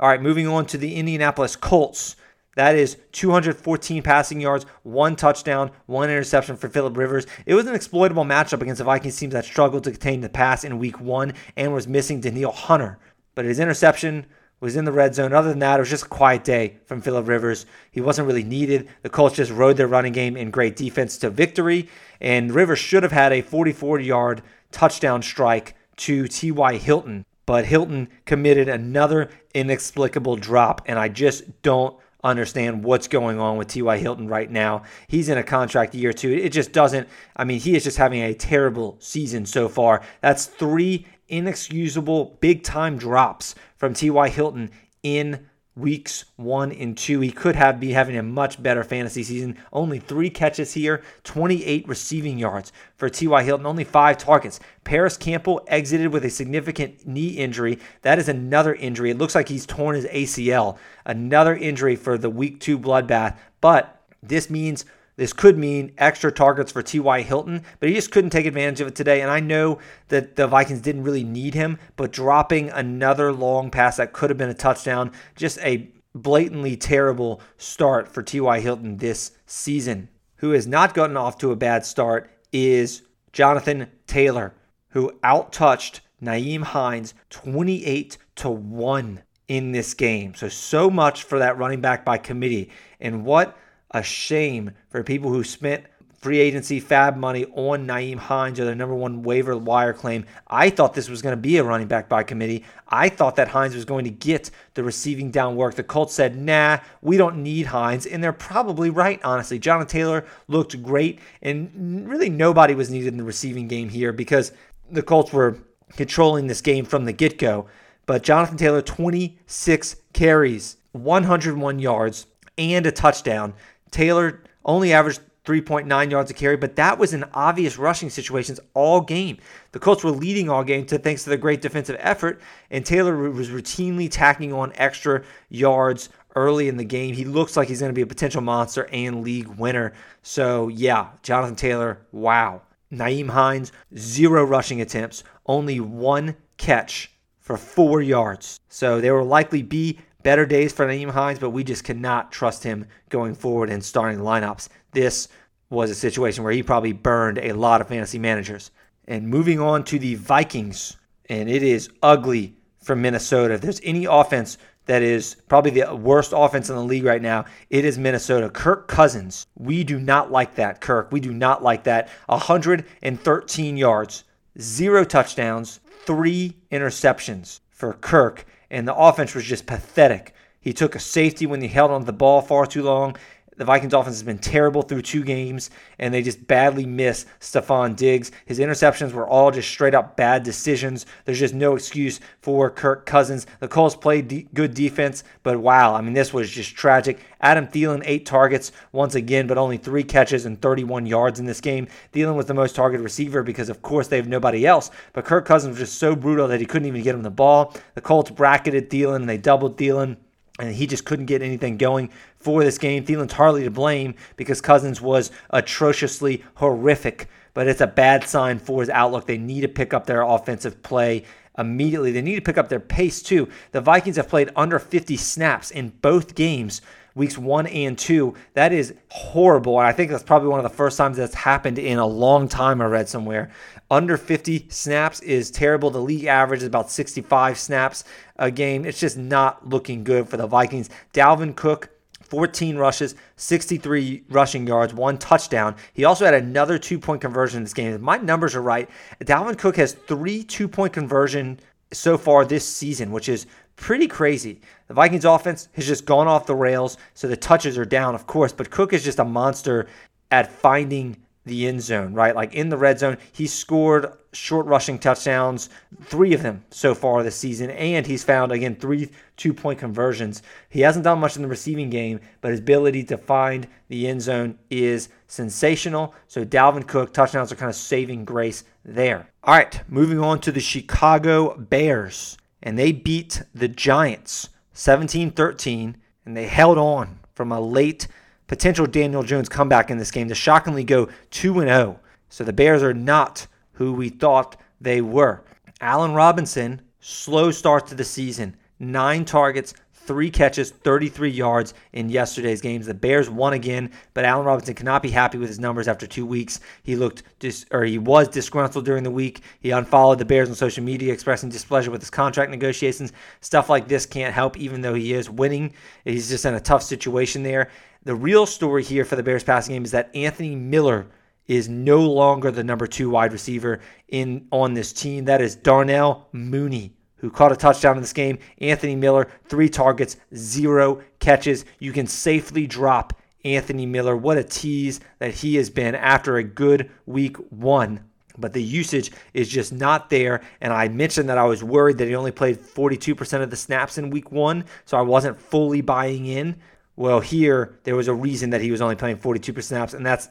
All right, moving on to the Indianapolis Colts. That is 214 passing yards, one touchdown, one interception for Philip Rivers. It was an exploitable matchup against the Vikings team that struggled to contain the pass in week one and was missing Danielle Hunter. But his interception was in the red zone. Other than that, it was just a quiet day from Philip Rivers. He wasn't really needed. The Colts just rode their running game in great defense to victory. And Rivers should have had a 44 yard touchdown strike to T.Y. Hilton. But Hilton committed another inexplicable drop. And I just don't understand what's going on with T.Y. Hilton right now. He's in a contract year two. It just doesn't, I mean, he is just having a terrible season so far. That's three inexcusable big time drops from T.Y. Hilton in weeks one and two. He could have be having a much better fantasy season. Only three catches here, 28 receiving yards for T.Y. Hilton, only five targets. Parris Campbell exited with a significant knee injury. That is another injury. It looks like he's torn his ACL. Another injury for the week two bloodbath. But this means this could mean extra targets for T.Y. Hilton, but he just couldn't take advantage of it today. And I know that the Vikings didn't really need him, but dropping another long pass that could have been a touchdown, just a blatantly terrible start for T.Y. Hilton this season. Who has not gotten off to a bad start is Jonathan Taylor, who outtouched Nyheim Hines 28 to 1 in this game. So so much for that running back by committee. And what a shame for people who spent free agency fab money on Nyheim Hines or their number one waiver wire claim. I thought this was going to be a running back by committee. I thought that Hines was going to get the receiving down work. The Colts said, nah, we don't need Hines. And they're probably right, honestly. Jonathan Taylor looked great, and really nobody was needed in the receiving game here because the Colts were controlling this game from the get go. But Jonathan Taylor, 26 carries, 101 yards, and a touchdown. Taylor only averaged 3.9 yards a carry, but that was in obvious rushing situations all game. The Colts were leading all game to thanks to the great defensive effort, and Taylor was routinely tacking on extra yards early in the game. He looks like he's going to be a potential monster and league winner. So, yeah, Jonathan Taylor, wow. Nyheim Hines, zero rushing attempts, only one catch for four yards. So there will likely be better days for Nyheim Hines, but we just cannot trust him going forward in starting lineups. This was a situation where he probably burned a lot of fantasy managers. And moving on to the Vikings, and it is ugly for Minnesota. If there's any offense that is probably the worst offense in the league right now, it is Minnesota. Kirk Cousins. We do not like that, Kirk. We do not like that. 113 yards, zero touchdowns, three interceptions for Kirk. And the offense was just pathetic. He took a safety when he held on to the ball far too long. The Vikings offense has been terrible through two games, and they just badly miss Stefon Diggs. His interceptions were all just straight up bad decisions. There's just no excuse for Kirk Cousins. The Colts played de- good defense, but wow, I mean, this was just tragic. Adam Thielen, eight targets once again, but only three catches and 31 yards in this game. Thielen was the most targeted receiver because, of course, they have nobody else. But Kirk Cousins was just so brutal that he couldn't even get him the ball. The Colts bracketed Thielen, and they doubled Thielen and he just couldn't get anything going for this game. Thielen's hardly to blame because Cousins was atrociously horrific, but it's a bad sign for his outlook. They need to pick up their offensive play immediately. They need to pick up their pace too. The Vikings have played under 50 snaps in both games weeks one and two. That is horrible. And I think that's probably one of the first times that's happened in a long time I read somewhere. Under 50 snaps is terrible. The league average is about 65 snaps a game. It's just not looking good for the Vikings. Dalvin Cook. 14 rushes, 63 rushing yards, one touchdown. He also had another two point conversion in this game. If my numbers are right, Dalvin Cook has three two point conversion so far this season, which is pretty crazy. The Vikings offense has just gone off the rails, so the touches are down, of course, but Cook is just a monster at finding the end zone, right? Like in the red zone, he scored short rushing touchdowns, three of them so far this season, and he's found again three two point conversions. He hasn't done much in the receiving game, but his ability to find the end zone is sensational. So Dalvin Cook touchdowns are kind of saving grace there. All right, moving on to the Chicago Bears and they beat the Giants 17 13, and they held on from a late potential Daniel Jones comeback in this game to shockingly go 2 0. So the Bears are not who we thought they were. Allen Robinson, slow start to the season, nine targets, three catches, 33 yards in yesterday's games. The Bears won again, but Allen Robinson cannot be happy with his numbers after two weeks. He looked dis- or he was disgruntled during the week. He unfollowed the Bears on social media, expressing displeasure with his contract negotiations. Stuff like this can't help, even though he is winning. He's just in a tough situation there. The real story here for the Bears passing game is that Anthony Miller is no longer the number two wide receiver in on this team. That is Darnell Mooney who caught a touchdown in this game. Anthony Miller, three targets, zero catches. You can safely drop Anthony Miller. What a tease that he has been after a good week one. But the usage is just not there. And I mentioned that I was worried that he only played 42% of the snaps in week one. So I wasn't fully buying in. Well, here there was a reason that he was only playing 42% snaps, and that's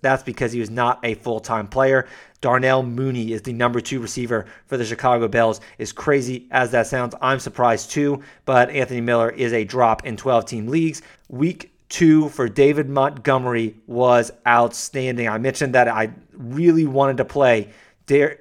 that's because he was not a full-time player. Darnell Mooney is the number two receiver for the Chicago Bears. As crazy as that sounds, I'm surprised too. But Anthony Miller is a drop in 12-team leagues. Week two for David Montgomery was outstanding. I mentioned that I really wanted to play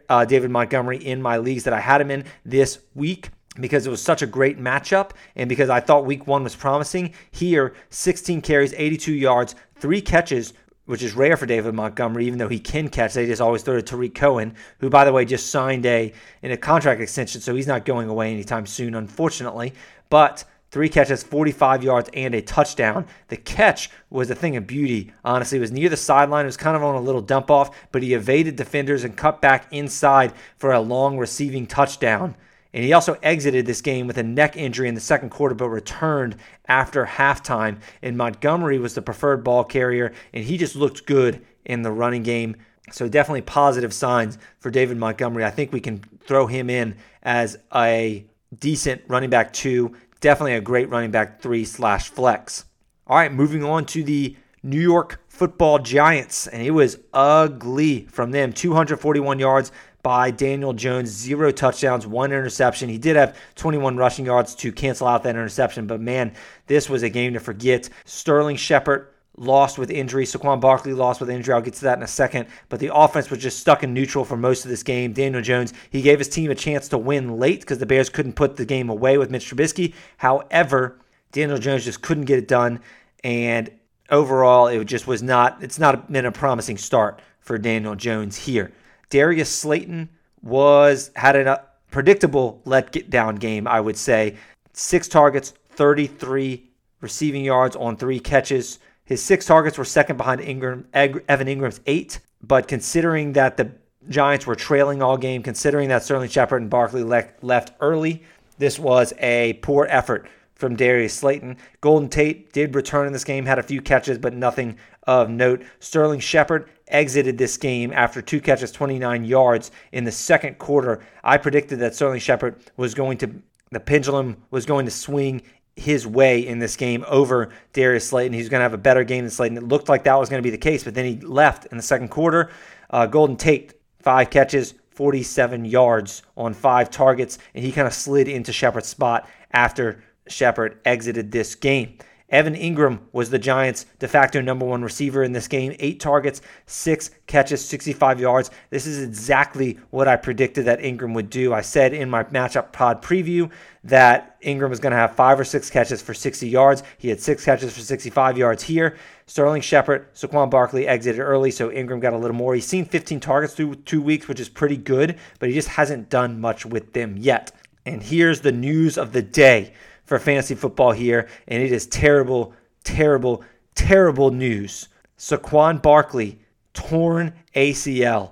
uh, David Montgomery in my leagues that I had him in this week because it was such a great matchup and because I thought week one was promising. Here, 16 carries, 82 yards, three catches, which is rare for David Montgomery, even though he can catch. They just always throw to Tarik Cohen, who, by the way, just signed a in a contract extension, so he's not going away anytime soon, unfortunately. But three catches, 45 yards, and a touchdown. The catch was a thing of beauty. Honestly, it was near the sideline. It was kind of on a little dump off, but he evaded defenders and cut back inside for a long receiving touchdown. And he also exited this game with a neck injury in the second quarter, but returned after halftime. And Montgomery was the preferred ball carrier, and he just looked good in the running game. So definitely positive signs for David Montgomery. I think we can throw him in as a decent running back two, definitely a great running back three slash flex. All right, moving on to the New York Football Giants, and it was ugly from them. 241 yards, by Daniel Jones, zero touchdowns, one interception. He did have 21 rushing yards to cancel out that interception, but man, this was a game to forget. Sterling Shepard lost with injury. Saquon Barkley lost with injury. I'll get to that in a second. But the offense was just stuck in neutral for most of this game. Daniel Jones, he gave his team a chance to win late because the Bears couldn't put the game away with Mitch Trubisky. However, Daniel Jones just couldn't get it done. And overall, it just was not, it's not been a promising start for Daniel Jones here. Darius Slayton was, had a uh, predictable let get down game, I would say. Six targets, 33 receiving yards on three catches. His six targets were second behind Engram, Evan Engram's eight. But considering that the Giants were trailing all game, considering that Sterling Shepard and Barkley left early, this was a poor effort from Darius Slayton. Golden Tate did return in this game, had a few catches, but nothing of note. Sterling Shepard exited this game after two catches, 29 yards in the second quarter. I predicted that Sterling Shepard was going to, the pendulum was going to swing his way in this game over Darius Slayton. He's going to have a better game than Slayton. It looked like that was going to be the case, but then he left in the second quarter. Uh, Golden Tate, five catches, 47 yards on five targets, and he kind of slid into Shepard's spot after Shepard exited this game. Evan Engram was the Giants' de facto number one receiver in this game. Eight targets, six catches, 65 yards. This is exactly what I predicted that Engram would do. I said in my matchup pod preview that Engram was going to have five or six catches for 60 yards. He had six catches for 65 yards here. Sterling Shepard, Saquon Barkley exited early, so Engram got a little more. He's seen 15 targets through two weeks, which is pretty good, but he just hasn't done much with them yet. And here's the news of the day for fantasy football here, and it is terrible, terrible, terrible news. Saquon Barkley, torn ACL.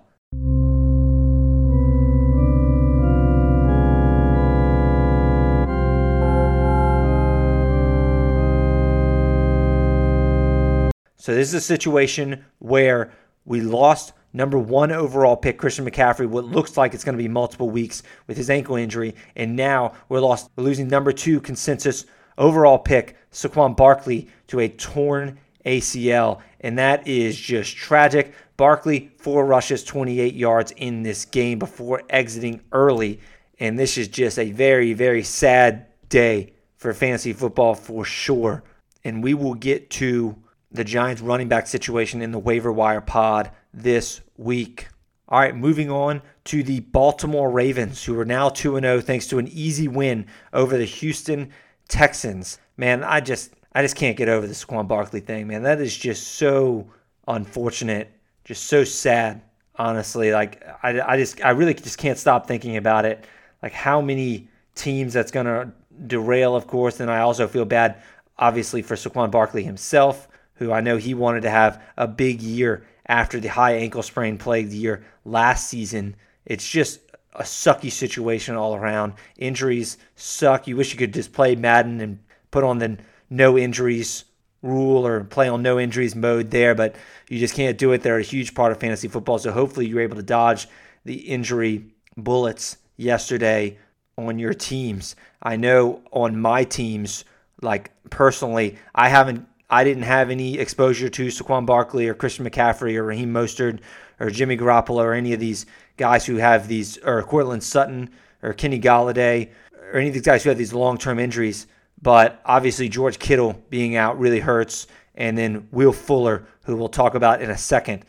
So this is a situation where we lost number one overall pick, Christian McCaffrey, what looks like it's going to be multiple weeks with his ankle injury. And now we're lost, we're losing number two consensus overall pick, Saquon Barkley, to a torn ACL. And that is just tragic. Barkley, four rushes, 28 yards in this game before exiting early. And this is just a very, very sad day for fantasy football for sure. And we will get to the Giants running back situation in the waiver wire pod this week. All right, moving on to the Baltimore Ravens, who are now 2 0 thanks to an easy win over the Houston Texans. Man, I just I just can't get over the Saquon Barkley thing, man. That is just so unfortunate, just so sad, honestly. Like I, I just I really just can't stop thinking about it. Like how many teams that's gonna derail, of course, and I also feel bad, obviously, for Saquon Barkley himself, who I know he wanted to have a big year after the high ankle sprain plagued the year last season. It's just a sucky situation all around. Injuries suck. You wish you could just play Madden and put on the no injuries rule or play on no injuries mode there, but you just can't do it. They're a huge part of fantasy football. So hopefully you're able to dodge the injury bullets yesterday on your teams. I know on my teams, like personally, I haven't I didn't have any exposure to Saquon Barkley or Christian McCaffrey or Raheem Mostert or Jimmy Garoppolo or any of these guys who have these, or Courtland Sutton or Kenny Golladay or any of these guys who have these long term injuries. But obviously, George Kittle being out really hurts. And then Will Fuller, who we'll talk about in a second,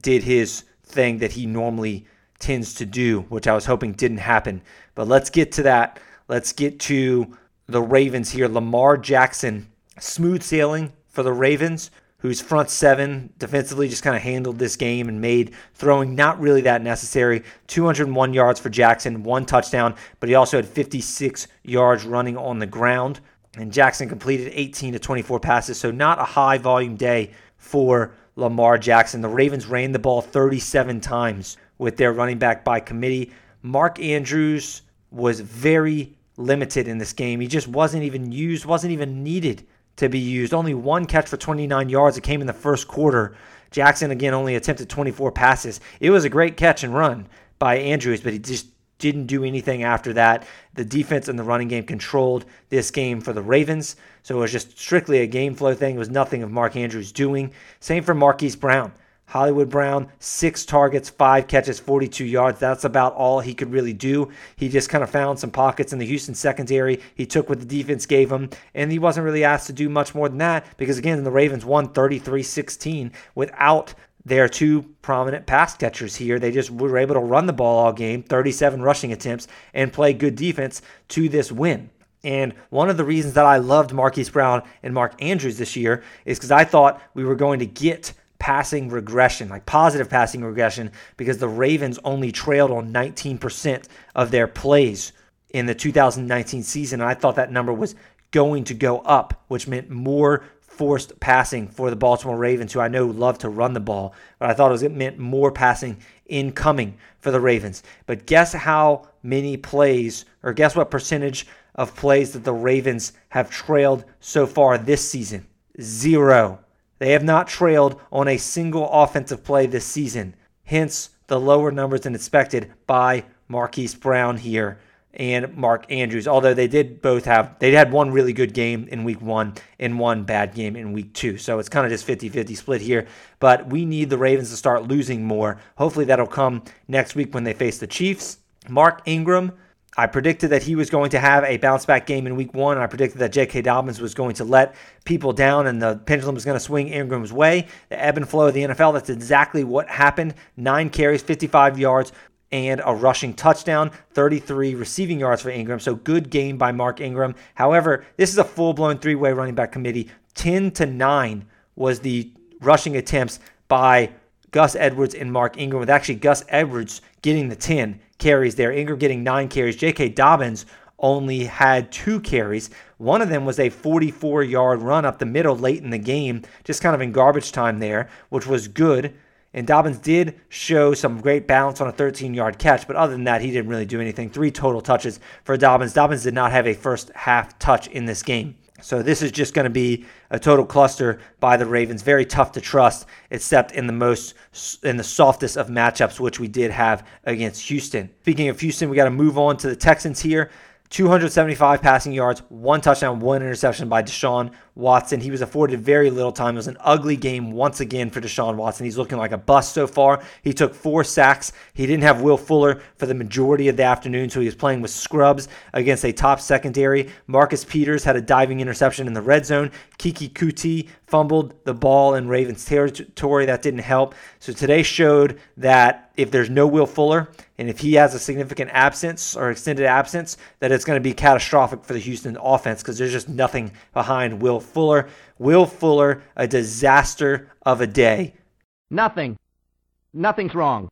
did his thing that he normally tends to do, which I was hoping didn't happen. But let's get to that. Let's get to the Ravens here. Lamar Jackson, smooth sailing for the Ravens, whose front seven defensively just kind of handled this game and made throwing not really that necessary. 201 yards for Jackson, one touchdown, but he also had 56 yards running on the ground. And Jackson completed 18 to 24 passes, so not a high volume day for Lamar Jackson. The Ravens ran the ball 37 times with their running back by committee. Mark Andrews was very limited in this game. He just wasn't even used, wasn't even needed to be used. Only one catch for 29 yards. It came in the first quarter. Jackson, again, only attempted 24 passes. It was a great catch and run by Andrews, but he just didn't do anything after that. The defense and the running game controlled this game for the Ravens. So it was just strictly a game flow thing. It was nothing of Mark Andrews doing. Same for Marquise Brown. Hollywood Brown, six targets, five catches, 42 yards. That's about all he could really do. He just kind of found some pockets in the Houston secondary. He took what the defense gave him, and he wasn't really asked to do much more than that because, again, the Ravens won 33 16 without their two prominent pass catchers here. They just were able to run the ball all game, 37 rushing attempts, and play good defense to this win. And one of the reasons that I loved Marquise Brown and Mark Andrews this year is because I thought we were going to get passing regression, like positive passing regression, because the Ravens only trailed on 19% of their plays in the 2019 season. And I thought that number was going to go up, which meant more forced passing for the Baltimore Ravens, who I know love to run the ball, but I thought it, was, it meant more passing incoming for the Ravens. But guess how many plays, or guess what percentage of plays that the Ravens have trailed so far this season? Zero. They have not trailed on a single offensive play this season, hence the lower numbers than expected by Marquise Brown here and Mark Andrews. Although they did both have, they had one really good game in week one and one bad game in week two. So it's kind of just 50 50 split here. But we need the Ravens to start losing more. Hopefully that'll come next week when they face the Chiefs. Mark Ingram I predicted that he was going to have a bounce back game in week one. I predicted that J.K. Dobbins was going to let people down and the pendulum was going to swing Ingram's way. The ebb and flow of the NFL, that's exactly what happened. Nine carries, 55 yards, and a rushing touchdown, 33 receiving yards for Ingram. So good game by Mark Ingram. However, this is a full blown three way running back committee. 10 to 9 was the rushing attempts by Gus Edwards and Mark Ingram, with actually Gus Edwards getting the 10 carries there. Ingram getting nine carries. J.K. Dobbins only had two carries. One of them was a 44 yard run up the middle late in the game, just kind of in garbage time there, which was good. And Dobbins did show some great balance on a 13 yard catch, but other than that, he didn't really do anything. Three total touches for Dobbins. Dobbins did not have a first half touch in this game. So this is just going to be a total cluster by the Ravens. Very tough to trust, except in the most in the softest of matchups, which we did have against Houston. Speaking of Houston, we got to move on to the Texans here. 275 passing yards, one touchdown, one interception by Deshaun Watson. He was afforded very little time. It was an ugly game once again for Deshaun Watson. He's looking like a bust so far. He took four sacks. He didn't have Will Fuller for the majority of the afternoon, so he was playing with scrubs against a top secondary. Marcus Peters had a diving interception in the red zone. Keke Coutee fumbled the ball in Ravens territory. That didn't help. So today showed that if there's no Will Fuller and if he has a significant absence or extended absence, that it's going to be catastrophic for the Houston offense because there's just nothing behind Will Fuller. Will Fuller, a disaster of a day. Nothing. Nothing's wrong.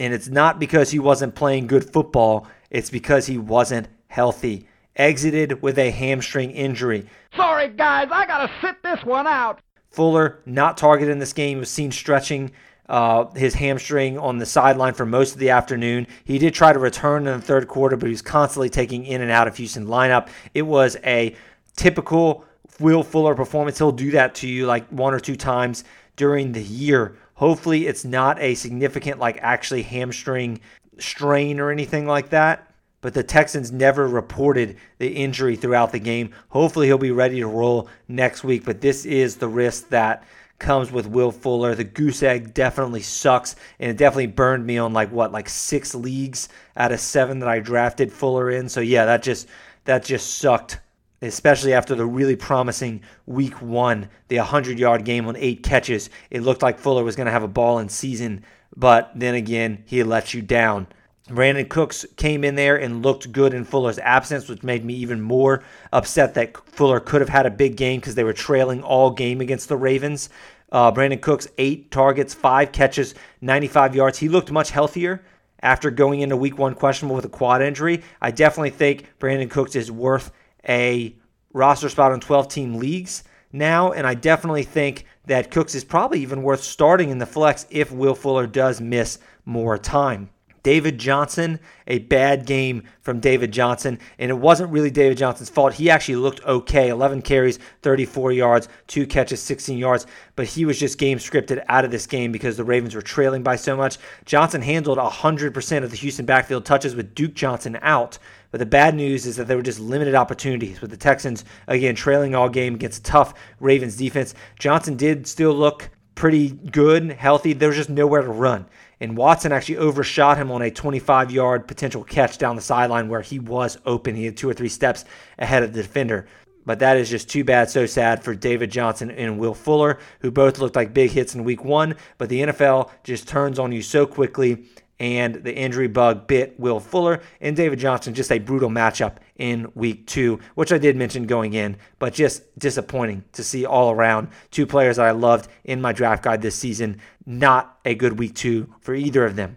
And it's not because he wasn't playing good football, it's because he wasn't healthy. Exited with a hamstring injury. Sorry, guys, I got to sit this one out. Fuller, not targeted in this game, was seen stretching uh, his hamstring on the sideline for most of the afternoon. He did try to return in the third quarter, but he was constantly taking in and out of Houston lineup. It was a typical Will Fuller performance. He'll do that to you like one or two times during the year. Hopefully, it's not a significant, like actually hamstring strain or anything like that. But the Texans never reported the injury throughout the game. Hopefully, he'll be ready to roll next week. But this is the risk that comes with Will Fuller. The goose egg definitely sucks, and it definitely burned me on like what, like six leagues out of seven that I drafted Fuller in. So yeah, that just that just sucked especially after the really promising week one, the 100 yard game on eight catches. It looked like Fuller was going to have a ball in season, but then again, he let you down. Brandin Cooks came in there and looked good in Fuller's absence, which made me even more upset that Fuller could have had a big game because they were trailing all game against the Ravens. Uh, Brandin Cooks, eight targets, five catches, 95 yards. He looked much healthier after going into week one questionable with a quad injury. I definitely think Brandin Cooks is worth a roster spot on 12 team leagues now. And I definitely think that Cooks is probably even worth starting in the flex if Will Fuller does miss more time. David Johnson, a bad game from David Johnson, and it wasn't really David Johnson's fault. He actually looked okay 11 carries, 34 yards, two catches, 16 yards, but he was just game scripted out of this game because the Ravens were trailing by so much. Johnson handled 100% of the Houston backfield touches with Duke Johnson out. But the bad news is that there were just limited opportunities with the Texans, again, trailing all game against tough Ravens defense. Johnson did still look pretty good, healthy. There was just nowhere to run. And Watson actually overshot him on a 25 yard potential catch down the sideline where he was open. He had two or three steps ahead of the defender. But that is just too bad, so sad for David Johnson and Will Fuller, who both looked like big hits in week one. But the NFL just turns on you so quickly, and the injury bug bit Will Fuller and David Johnson. Just a brutal matchup in week two, which I did mention going in, but just disappointing to see all around. Two players that I loved in my draft guide this season, not a good week two for either of them.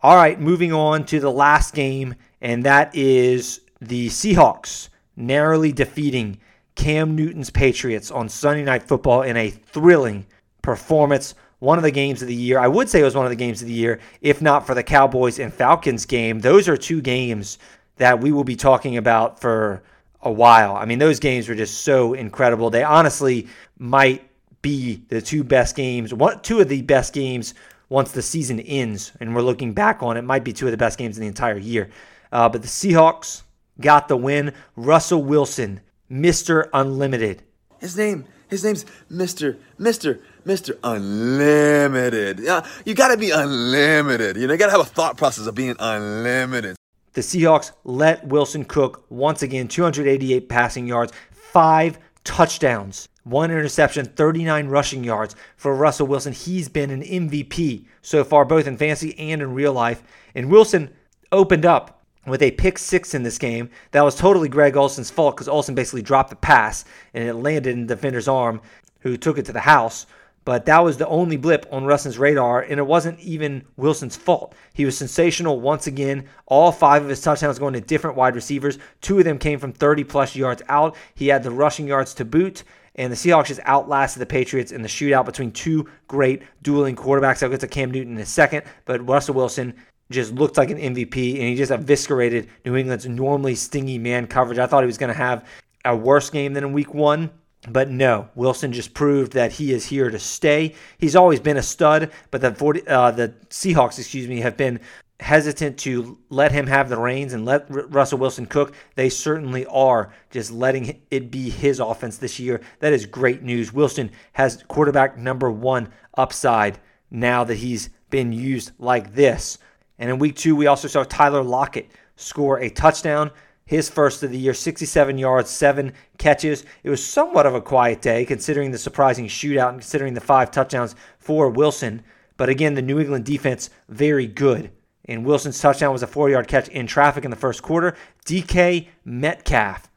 All right, moving on to the last game, and that is the Seahawks narrowly defeating Cam Newton's Patriots on Sunday Night Football in a thrilling performance. One of the games of the year. I would say it was one of the games of the year, if not for the Cowboys and Falcons game. Those are two games that we will be talking about for a while. I mean, those games were just so incredible. They honestly might be the two best games, one, two of the best games once the season ends and we're looking back on it. Might be two of the best games in the entire year. Uh, but the Seahawks got the win. Russell Wilson, Mr. Unlimited. His name, his name's Mr. Mr. Mr. Unlimited. Yeah, you gotta be unlimited. You know, you gotta have a thought process of being unlimited. The Seahawks let Wilson cook once again 288 passing yards, five touchdowns, one interception, 39 rushing yards for Russell Wilson. He's been an MVP so far, both in fantasy and in real life. And Wilson opened up with a pick six in this game. That was totally Greg Olsen's fault because Olson basically dropped the pass and it landed in the defender's arm, who took it to the house. But that was the only blip on Wilson's radar, and it wasn't even Wilson's fault. He was sensational once again. All five of his touchdowns going to different wide receivers. Two of them came from 30 plus yards out. He had the rushing yards to boot. And the Seahawks just outlasted the Patriots in the shootout between two great dueling quarterbacks. I'll get to Cam Newton in a second, but Russell Wilson just looked like an MVP, and he just eviscerated New England's normally stingy man coverage. I thought he was going to have a worse game than in week one. But no, Wilson just proved that he is here to stay. He's always been a stud, but the 40, uh, the Seahawks, excuse me, have been hesitant to let him have the reins and let R- Russell Wilson cook. They certainly are just letting it be his offense this year. That is great news. Wilson has quarterback number one upside now that he's been used like this. And in week two, we also saw Tyler Lockett score a touchdown his first of the year, 67 yards, seven catches. It was somewhat of a quiet day considering the surprising shootout and considering the five touchdowns for Wilson. But again, the New England defense, very good. And Wilson's touchdown was a four yard catch in traffic in the first quarter. DK Metcalf.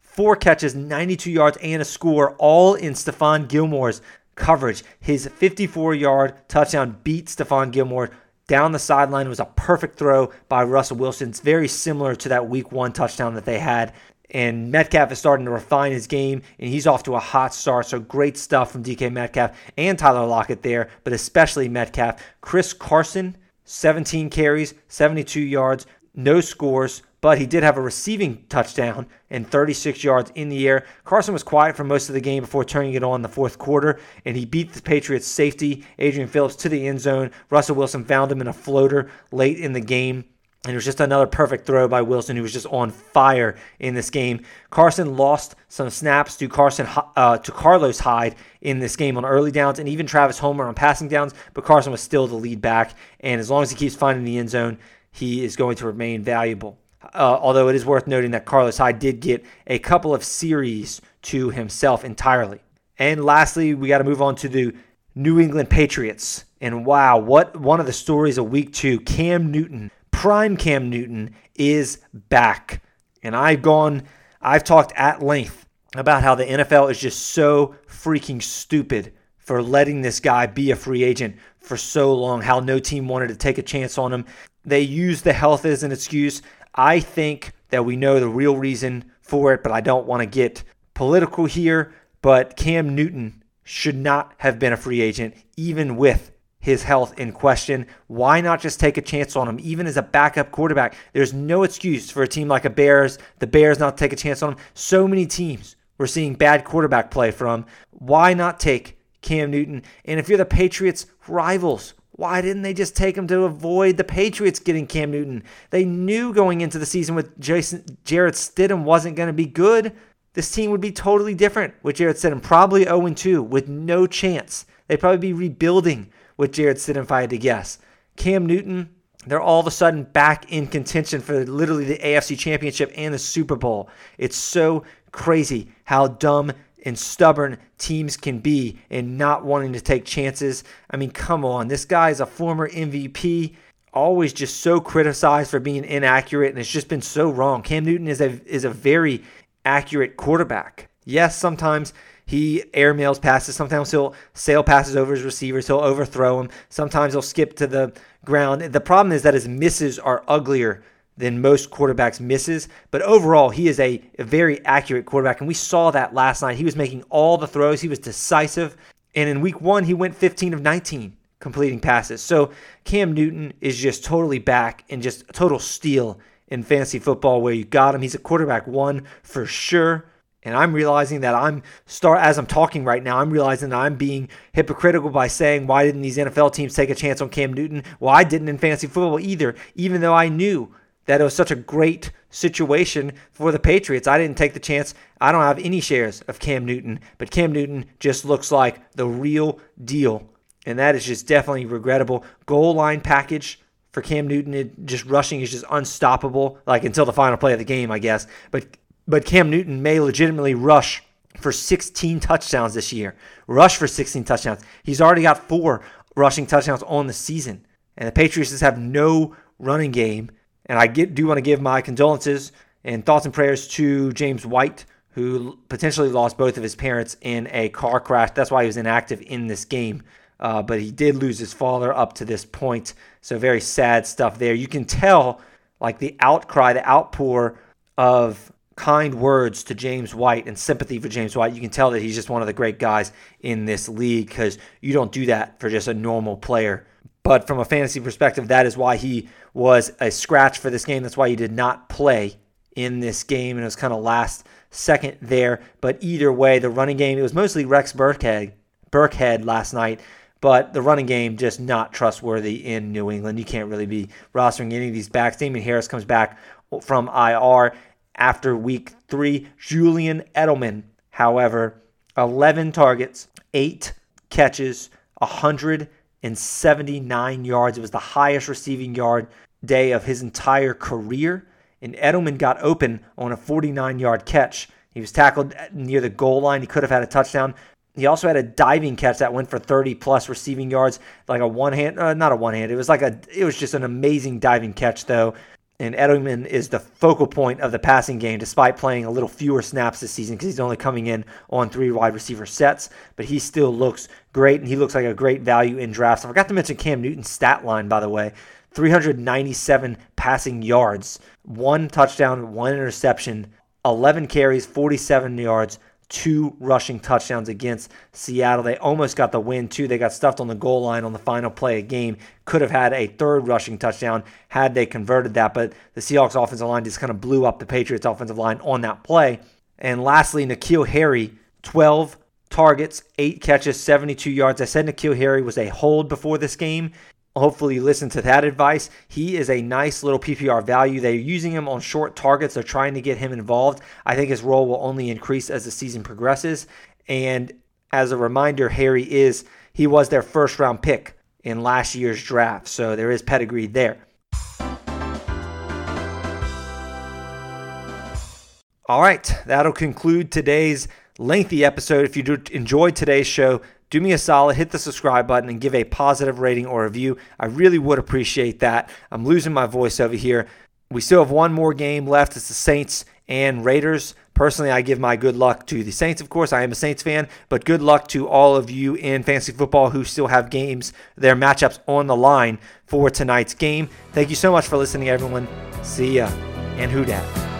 Four catches, 92 yards, and a score, all in Stephon Gilmore's coverage. His 54 yard touchdown beat Stephon Gilmore down the sideline. It was a perfect throw by Russell Wilson. It's very similar to that week one touchdown that they had. And Metcalf is starting to refine his game, and he's off to a hot start. So great stuff from DK Metcalf and Tyler Lockett there, but especially Metcalf. Chris Carson, 17 carries, 72 yards, no scores, but he did have a receiving touchdown and 36 yards in the air. Carson was quiet for most of the game before turning it on in the fourth quarter, and he beat the Patriots' safety, Adrian Phillips, to the end zone. Russell Wilson found him in a floater late in the game. And it was just another perfect throw by Wilson, who was just on fire in this game. Carson lost some snaps to Carson uh, to Carlos Hyde in this game on early downs, and even Travis Homer on passing downs. But Carson was still the lead back, and as long as he keeps finding the end zone, he is going to remain valuable. Uh, although it is worth noting that Carlos Hyde did get a couple of series to himself entirely. And lastly, we got to move on to the New England Patriots. And wow, what one of the stories of week two Cam Newton, prime Cam Newton, is back. And I've gone, I've talked at length about how the NFL is just so freaking stupid for letting this guy be a free agent for so long, how no team wanted to take a chance on him. They used the health as an excuse. I think that we know the real reason for it, but I don't want to get political here. But Cam Newton should not have been a free agent, even with his health in question. Why not just take a chance on him, even as a backup quarterback? There's no excuse for a team like a Bears, the Bears not take a chance on him. So many teams we're seeing bad quarterback play from. Why not take Cam Newton? And if you're the Patriots rivals, Why didn't they just take him to avoid the Patriots getting Cam Newton? They knew going into the season with Jason Stidham wasn't going to be good. This team would be totally different with Jarrett Stidham, probably 0 2 with no chance. They'd probably be rebuilding with Jarrett Stidham if I had to guess. Cam Newton, they're all of a sudden back in contention for literally the AFC Championship and the Super Bowl. It's so crazy how dumb and stubborn teams can be in not wanting to take chances. I mean, come on. This guy is a former MVP, always just so criticized for being inaccurate, and it's just been so wrong. Cam Newton is a is a very accurate quarterback. Yes, sometimes he airmails passes. Sometimes he'll sail passes over his receivers. He'll overthrow them. Sometimes he'll skip to the ground. The problem is that his misses are uglier than most quarterbacks misses. But overall, he is a, very accurate quarterback. And we saw that last night. He was making all the throws, he was decisive. And in week one, he went 15 of 19 completing passes. So Cam Newton is just totally back and just total steal in fantasy football where you got him. He's a quarterback one for sure. And I'm realizing that I'm start as I'm talking right now, I'm realizing that I'm being hypocritical by saying why didn't these NFL teams take a chance on Cam Newton? Well, I didn't in fantasy football either, even though I knew that it was such a great situation for the Patriots. I didn't take the chance. I don't have any shares of Cam Newton, but Cam Newton just looks like the real deal. And that is just definitely regrettable. Goal line package for Cam Newton, it, just rushing is just unstoppable, like until the final play of the game, I guess. But but Cam Newton may legitimately rush for 16 touchdowns this year. Rush for 16 touchdowns. He's already got four rushing touchdowns on the season. And the Patriots just have no running game. And I get, do want to give my condolences and thoughts and prayers to James White, who potentially lost both of his parents in a car crash. That's why he was inactive in this game. Uh, but he did lose his father up to this point. So very sad stuff there. You can tell, like the outcry, the outpour of kind words to James White and sympathy for James White. You can tell that he's just one of the great guys in this league because you don't do that for just a normal player. But from a fantasy perspective, that is why he was a scratch for this game. That's why he did not play in this game, and it was kind of last second there. But either way, the running game, it was mostly Rex Burkhead, Burkhead last night. But the running game just not trustworthy in New England. You can't really be rostering any of these backs. Damien Harris comes back from IR after week three. Julian Edelman, however, 11 targets, eight catches, 179 yards. It was the highest receiving yard day of his entire career. And Edelman got open on a 49 yard catch. He was tackled near the goal line. He could have had a touchdown. He also had a diving catch that went for 30 plus receiving yards, like a one hand, uh, not a one hand. It was like a, it was just an amazing diving catch though and Edelman is the focal point of the passing game, despite playing a little fewer snaps this season because he's only coming in on three wide receiver sets. But he still looks great, and he looks like a great value in drafts. I forgot to mention Cam Newton's stat line, by the way 397 passing yards, one touchdown, one interception, 11 carries, 47 yards, two rushing touchdowns against Seattle. They almost got the win, too. They got stuffed on the goal line on the final play of game. Could have had a third rushing touchdown had they converted that, but the Seahawks offensive line just kind of blew up the Patriots offensive line on that play. And lastly, N'Keal Harry, 12 targets, 8 catches, 72 yards. I said N'Keal Harry was a hold before this game. Hopefully, you listen to that advice. He is a nice little PPR value. They're using him on short targets. They're trying to get him involved. I think his role will only increase as the season progresses. And as a reminder, Harry is he was their first round pick in last year's draft, so there is pedigree there. All right, that'll conclude today's lengthy episode. If you enjoyed today's show, do me a solid, hit the subscribe button and give a positive rating or review. I really would appreciate that. I'm losing my voice over here. We still have one more game left. It's the Saints and Raiders. Personally, I give my good luck to the Saints, of course. I am a Saints fan, but good luck to all of you in fantasy football who still have games, their matchups on the line for tonight's game. Thank you so much for listening, everyone. See ya, and who dat?